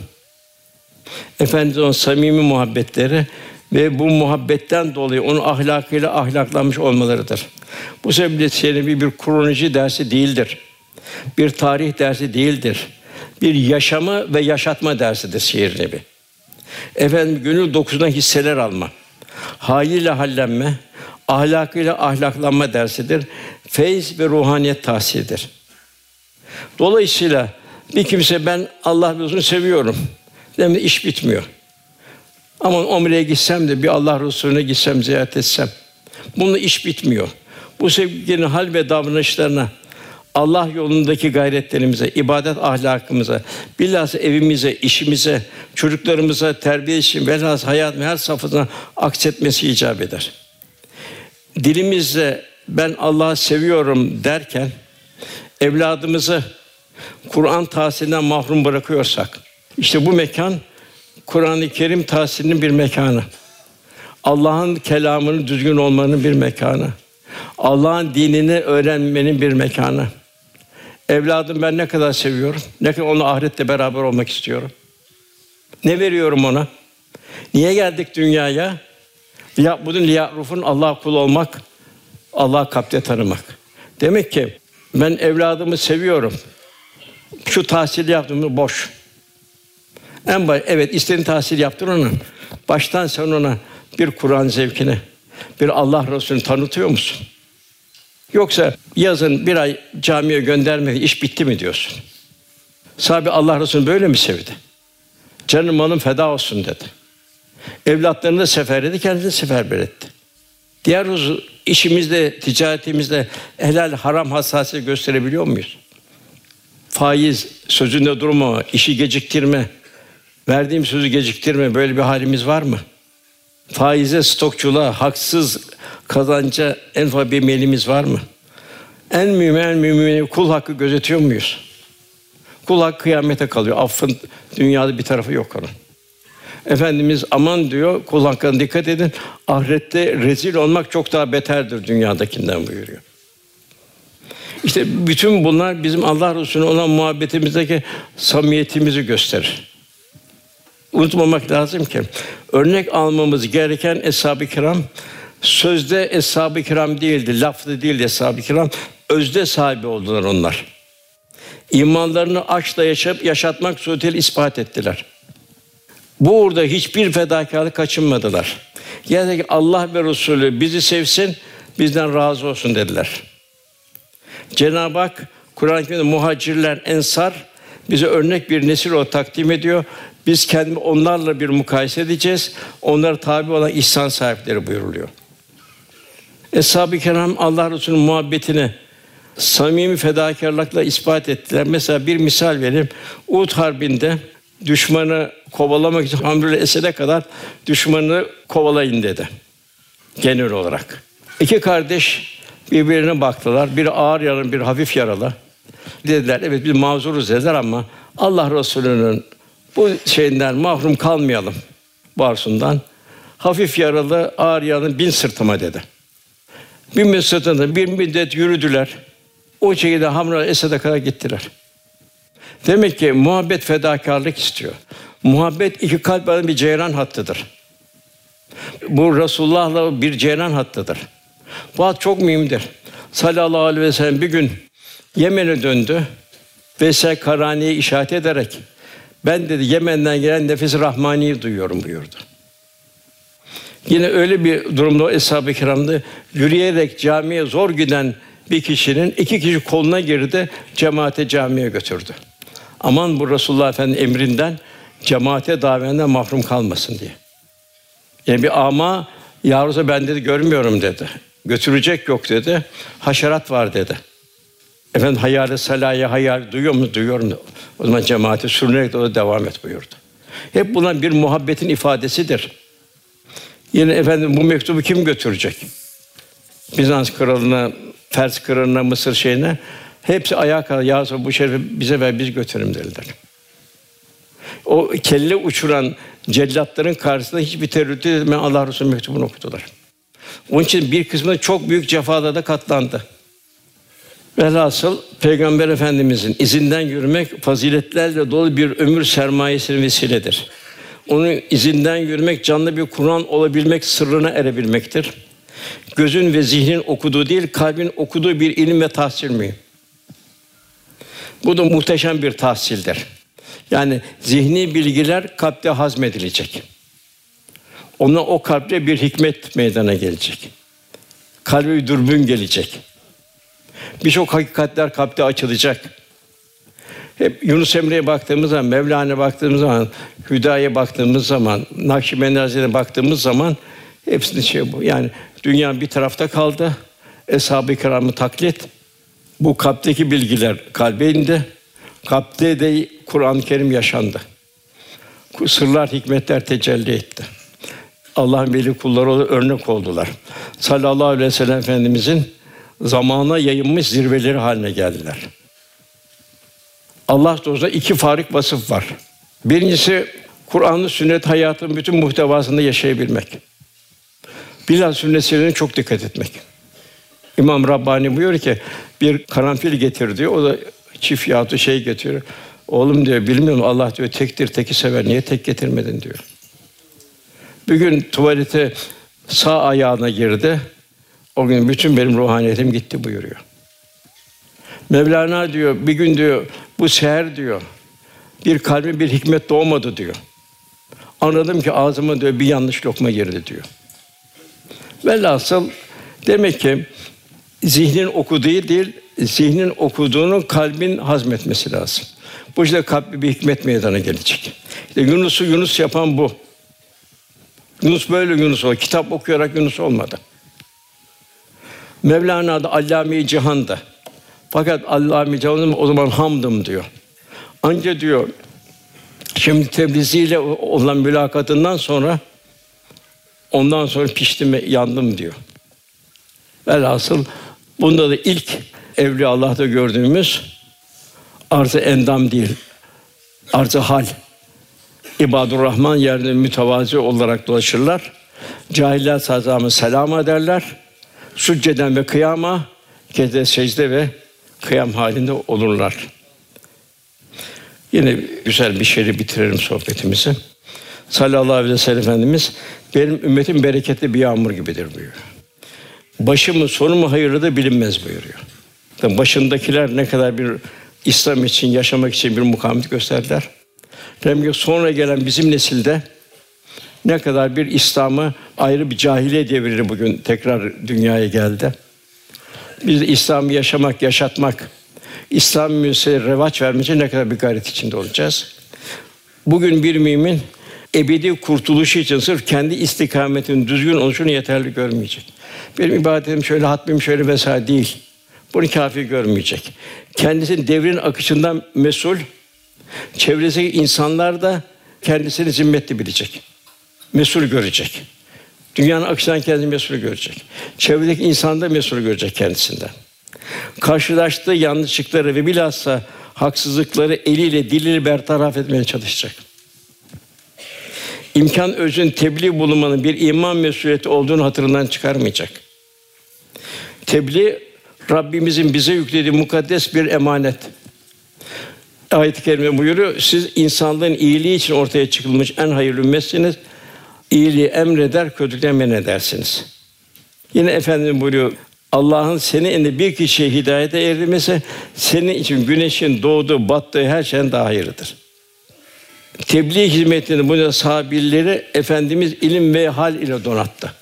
Efendimiz'in samimi muhabbetleri ve bu muhabbetten dolayı onun ahlakıyla ahlaklanmış olmalarıdır. Bu sebeple Çelebi bir kronoloji dersi değildir. Bir tarih dersi değildir. Bir yaşamı ve yaşatma dersidir şiir nebi. Efendim gönül dokusuna hisseler alma. Haliyle hallenme, ahlakıyla ahlaklanma dersidir. Feyz ve ruhaniyet tahsilidir. Dolayısıyla bir kimse ben Allah Resulü'nü seviyorum. Demek iş bitmiyor. Ama Umre'ye gitsem de bir Allah Resulüne gitsem, ziyaret etsem. Bununla iş bitmiyor. Bu sevginin hal ve davranışlarına, Allah yolundaki gayretlerimize, ibadet ahlakımıza, bilhassa evimize, işimize, çocuklarımıza terbiye için velhâsıl hayat her safhasına aksetmesi icap eder. Dilimizle ben Allah'ı seviyorum derken evladımızı Kur'an tahsilinden mahrum bırakıyorsak, işte bu mekan Kur'an-ı Kerim tahsilinin bir mekanı. Allah'ın kelamının düzgün olmanın bir mekanı. Allah'ın dinini öğrenmenin bir mekanı. Evladım ben ne kadar seviyorum. Ne kadar onunla ahirette beraber olmak istiyorum. Ne veriyorum ona? Niye geldik dünyaya? Ya bunun liyarufun Allah kul olmak, Allah kapte tanımak. Demek ki ben evladımı seviyorum. Şu tahsil yaptığımı boş. En baş, evet istediğin tahsil yaptır ona. Baştan sen ona bir Kur'an zevkini, bir Allah Resulü'nü tanıtıyor musun? Yoksa yazın bir ay camiye göndermedi, iş bitti mi diyorsun? Sahabe Allah Resulü böyle mi sevdi? Canım malım feda olsun dedi. Evlatlarını da seferledi, kendini seferber etti. Diğer husus, işimizde, ticaretimizde helal haram hassasiyet gösterebiliyor muyuz? Faiz, sözünde durma, işi geciktirme, verdiğim sözü geciktirme böyle bir halimiz var mı? Faize, stokçuluğa, haksız kazanca en fazla bir melimiz var mı? En mümin, en mümin kul hakkı gözetiyor muyuz? Kul hakkı kıyamete kalıyor. Affın dünyada bir tarafı yok onun. Efendimiz aman diyor, kul hakkına dikkat edin. Ahirette rezil olmak çok daha beterdir dünyadakinden buyuruyor. İşte bütün bunlar bizim Allah Resulü'ne olan muhabbetimizdeki samimiyetimizi gösterir. Unutmamak lazım ki örnek almamız gereken eshab-ı kiram sözde eshab-ı kiram değildi, laflı değildi eshab-ı kiram, özde sahibi oldular onlar. İmanlarını aşkla yaşayıp yaşatmak suretiyle ispat ettiler. Bu uğurda hiçbir fedakarlık kaçınmadılar. Yani Allah ve Resulü bizi sevsin, bizden razı olsun dediler. Cenab-ı Hak Kur'an-ı Kerim'de muhacirler, ensar bize örnek bir nesil olarak takdim ediyor. Biz kendimi onlarla bir mukayese edeceğiz. Onlara tabi olan ihsan sahipleri buyuruluyor. Eshab-ı Kiram Allah Resulü'nün muhabbetini samimi fedakarlıkla ispat ettiler. Mesela bir misal vereyim. Uhud Harbi'nde düşmanı kovalamak için Hamdül Esed'e kadar düşmanı kovalayın dedi. Genel olarak. İki kardeş birbirine baktılar. Bir ağır yaralı, bir hafif yaralı. Dediler evet biz mazuruz dediler ama Allah Resulü'nün bu şeyinden mahrum kalmayalım bu arsundan. Hafif yaralı, ağır yaralı bin sırtıma dedi. Bin sırtında bir müddet yürüdüler. O şekilde Hamra Esed'e kadar gittiler. Demek ki muhabbet fedakarlık istiyor. Muhabbet iki kalp arasında bir ceyran hattıdır. Bu Resulullah'la bir ceyran hattıdır. Bu hat çok mühimdir. Sallallahu aleyhi ve sellem bir gün Yemen'e döndü. Veysel Karani'ye işaret ederek ben dedi Yemen'den gelen nefis rahmani duyuyorum buyurdu. Yine öyle bir durumda Eshab-ı Kiram'da yürüyerek camiye zor giden bir kişinin iki kişi koluna girdi, cemaate camiye götürdü. Aman bu Resulullah Efendi emrinden cemaate davetinden mahrum kalmasın diye. Yani bir ama ya ben dedi görmüyorum dedi. Götürecek yok dedi. Haşerat var dedi. Efendim hayal salaya hayal duyuyor mu? Duyuyorum. O zaman cemaate sürünerek de o da devam et buyurdu. Hep bunlar bir muhabbetin ifadesidir. Yine efendim bu mektubu kim götürecek? Bizans kralına, Fers kralına, Mısır şeyine hepsi ayağa kalktı. Ya bu şerifi bize ver biz götürelim dediler. O kelle uçuran cellatların karşısında hiçbir tereddüt etmeden Allah Resulü mektubunu okudular. Onun için bir kısmı çok büyük cefada da katlandı. Velhasıl Peygamber Efendimizin izinden yürümek faziletlerle dolu bir ömür sermayesinin vesiledir. Onun izinden yürümek canlı bir Kur'an olabilmek sırrına erebilmektir. Gözün ve zihnin okuduğu değil, kalbin okuduğu bir ilim ve tahsil mühim. Bu da muhteşem bir tahsildir. Yani zihni bilgiler kalpte hazmedilecek. Ona o kalpte bir hikmet meydana gelecek. Kalbe bir dürbün gelecek. Birçok hakikatler kalpte açılacak. Hep Yunus Emre'ye baktığımız zaman, Mevlana'ya baktığımız zaman, Hüda'ya baktığımız zaman, Nakşibendi Hazretleri'ne baktığımız zaman hepsinin şey bu. Yani dünya bir tarafta kaldı. Eshab-ı Kiram'ı taklit. Bu kalpteki bilgiler kalbe indi. Kalpte de Kur'an-ı Kerim yaşandı. Sırlar, hikmetler tecelli etti. Allah'ın veli kulları örnek oldular. Sallallahu aleyhi ve sellem Efendimizin zamana yayılmış zirveleri haline geldiler. Allah dostuna iki farik vasıf var. Birincisi Kur'an'ın sünnet hayatın bütün muhtevasında yaşayabilmek. Bilal sünnetlerine çok dikkat etmek. İmam Rabbani buyuruyor ki bir karanfil getir diyor. O da çift yahut şey getiriyor. Oğlum diyor bilmiyorum Allah diyor tektir teki sever. Niye tek getirmedin diyor. Bir gün tuvalete sağ ayağına girdi. O gün bütün benim ruhaniyetim gitti buyuruyor. Mevlana diyor bir gün diyor bu seher diyor bir kalbi bir hikmet doğmadı diyor. Anladım ki ağzıma diyor bir yanlış lokma girdi diyor. Velhasıl demek ki zihnin okuduğu değil, zihnin okuduğunu kalbin hazmetmesi lazım. Bu işte kalbi bir hikmet meydana gelecek. İşte Yunus'u Yunus yapan bu. Yunus böyle Yunus o. Kitap okuyarak Yunus olmadı. Mevlana da Allame-i Cihan'da. Fakat Allame-i o zaman hamdım diyor. Anca diyor şimdi Tebrizi ile olan mülakatından sonra ondan sonra piştim yandım diyor. Velhasıl bunda da ilk evli Allah'ta gördüğümüz arz endam değil, arz hal. İbadur Rahman yerine mütevazi olarak dolaşırlar. Cahiller sazamı selam ederler. Sücceden ve kıyama, kede secde ve kıyam halinde olurlar. Yine güzel bir şeyle bitirelim sohbetimizi. Sallallahu aleyhi ve sellem Efendimiz benim ümmetim bereketli bir yağmur gibidir buyuruyor. Başımın sonu mu hayırlıdır bilinmez buyuruyor. Tabii başındakiler ne kadar bir İslam için yaşamak için bir mukavemet gösterdiler. Demek sonra gelen bizim nesilde ne kadar bir İslam'ı ayrı bir cahiliye devri bugün tekrar dünyaya geldi. Biz İslam'ı yaşamak, yaşatmak, İslam müesseseye revaç vermek için ne kadar bir gayret içinde olacağız. Bugün bir mümin ebedi kurtuluşu için sırf kendi istikametinin düzgün oluşunu yeterli görmeyecek. Benim ibadetim şöyle, hatmim şöyle vesaire değil. Bunu kafi görmeyecek. Kendisinin devrin akışından mesul, çevresindeki insanlar da kendisini zimmetli bilecek. Mesul görecek. Dünyanın akışından kendini mesul görecek. Çevredeki insan da mesul görecek kendisinden. Karşılaştığı yanlışlıkları ve bilhassa haksızlıkları eliyle diliyle bertaraf etmeye çalışacak. İmkan özün tebliğ bulunmanın bir iman mesuliyeti olduğunu hatırından çıkarmayacak. Tebliğ Rabbimizin bize yüklediği mukaddes bir emanet. Ayet-i kerime buyuruyor. Siz insanlığın iyiliği için ortaya çıkılmış en hayırlı ümmetsiniz. İyiliği emreder, kötülükten men edersiniz. Yine efendim buyuruyor. Allah'ın seni indi bir kişiye hidayete erdirmesi senin için güneşin doğduğu, battığı her şeyden daha hayırlıdır. Tebliğ hizmetini bu sahabilleri efendimiz ilim ve hal ile donattı.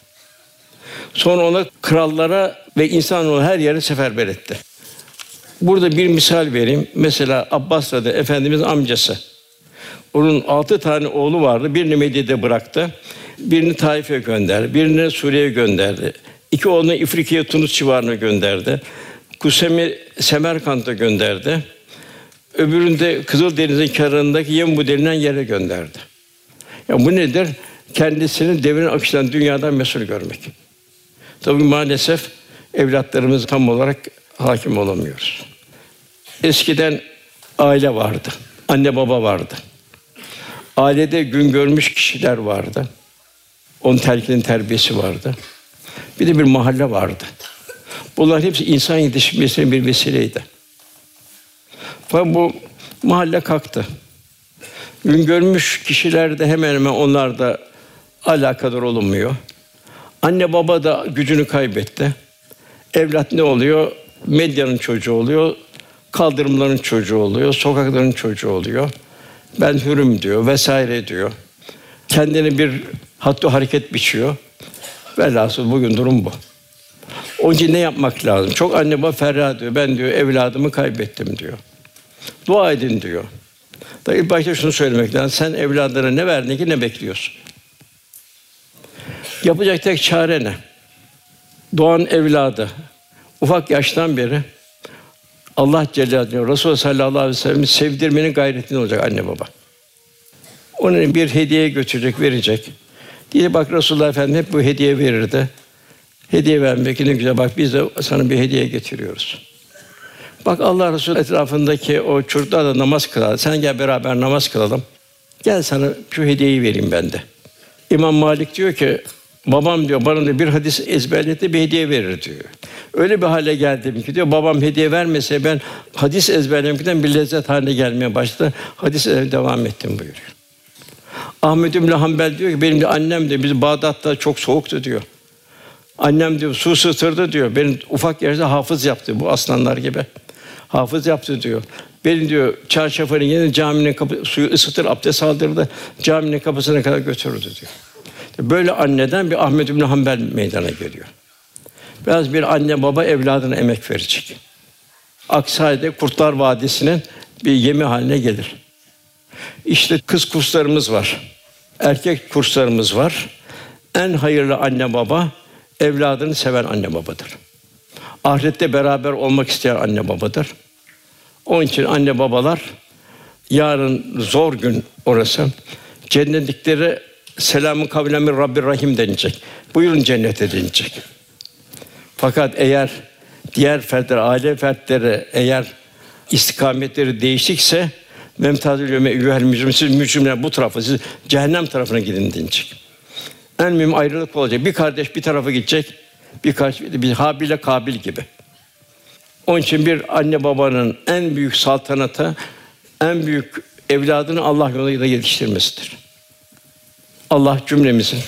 Sonra ona krallara ve insanoğlu her yere seferber etti. Burada bir misal vereyim. Mesela Abbas Radi Efendimiz amcası. Onun altı tane oğlu vardı. Birini Medine'de bıraktı. Birini Taif'e gönderdi. Birini Suriye'ye gönderdi. İki oğlunu İfrikiye, Tunus civarına gönderdi. Kusem'i Semerkant'a gönderdi. Öbürünü de Kızıldeniz'in kenarındaki Yembu denilen yere gönderdi. Ya bu nedir? Kendisini devrin akışından dünyadan mesul görmek. Tabii maalesef evlatlarımız tam olarak hakim olamıyoruz. Eskiden aile vardı. Anne baba vardı. Ailede gün görmüş kişiler vardı. Onun terkinin terbiyesi vardı. Bir de bir mahalle vardı. Bunlar hepsi insan yetişmesinin bir vesileydi. Fakat bu mahalle kalktı. Gün görmüş kişiler de hemen hemen onlar da alakadar olunmuyor. Anne baba da gücünü kaybetti. Evlat ne oluyor? Medyanın çocuğu oluyor, kaldırımların çocuğu oluyor, sokakların çocuğu oluyor. Ben hürüm diyor vesaire diyor. Kendini bir hattı hareket biçiyor. Velhasıl bugün durum bu. Onun için ne yapmak lazım? Çok anne baba ferah diyor. Ben diyor evladımı kaybettim diyor. Dua edin diyor. Da ilk başta şunu söylemek lazım. Sen evladına ne verdin ki ne bekliyorsun? Yapacak tek çare ne? Doğan evladı ufak yaştan beri Allah Celle Celaluhu Resulullah sallallahu aleyhi ve sellem sevdirmenin gayretinde olacak anne baba. Onun bir hediye götürecek, verecek. Diye bak Resulullah Efendimiz hep bu hediye verirdi. Hediye vermek ne güzel. Bak biz de sana bir hediye getiriyoruz. Bak Allah Resulü etrafındaki o çocuklar da namaz kılar. Sen gel beraber namaz kılalım. Gel sana şu hediyeyi vereyim ben de. İmam Malik diyor ki babam diyor bana da bir hadis ezberletti bir hediye verir diyor. Öyle bir hale geldim ki diyor babam hediye vermese ben hadis ezberlemekten bir lezzet haline gelmeye başladı. Hadis devam ettim buyuruyor. Ahmed İbn Hanbel diyor ki benim de annem de biz Bağdat'ta çok soğuktu diyor. Annem diyor su ısıtırdı diyor. Benim ufak yaşta hafız yaptı bu aslanlar gibi. Hafız yaptı diyor. Benim diyor çarşafının yeni caminin kapı suyu ısıtır, abdest aldırdı, caminin kapısına kadar götürürdü diyor. Böyle anneden bir Ahmed bin Hanbel meydana geliyor. Biraz bir anne baba evladına emek verecek. Aksi halde Kurtlar Vadisi'nin bir yemi haline gelir. İşte kız kurslarımız var. Erkek kurslarımız var. En hayırlı anne baba evladını seven anne babadır. Ahirette beraber olmak isteyen anne babadır. Onun için anne babalar yarın zor gün orası. Cennetlikleri selamın kavlen min Rabbir Rahim denilecek. Buyurun cennete denilecek. Fakat eğer diğer fertler, aile fertleri eğer istikametleri değişikse memtazül yöme eyyuhel mücrim siz mücrimler bu tarafa siz cehennem tarafına gidin denilecek. En mühim ayrılık olacak. Bir kardeş bir tarafa gidecek, bir kardeş bir Habil'e Kabil gibi. Onun için bir anne babanın en büyük saltanatı, en büyük evladını Allah yoluyla yetiştirmesidir. Allah cümlemizin,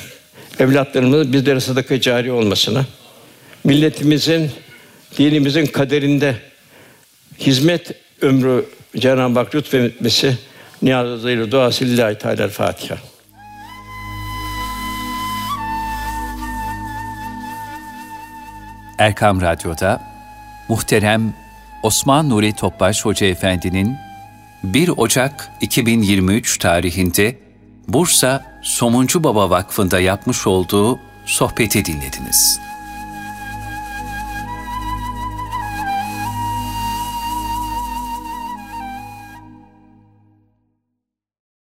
evlatlarımızın bizlere sadaka cari olmasına, milletimizin, dinimizin kaderinde hizmet ömrü Cenab-ı Hak lütfetmesi niyazıyla duası lillahi teala Fatiha. Erkam Radyo'da muhterem Osman Nuri Topbaş Hoca Efendi'nin 1 Ocak 2023 tarihinde Bursa Somuncu Baba Vakfı'nda yapmış olduğu sohbeti dinlediniz.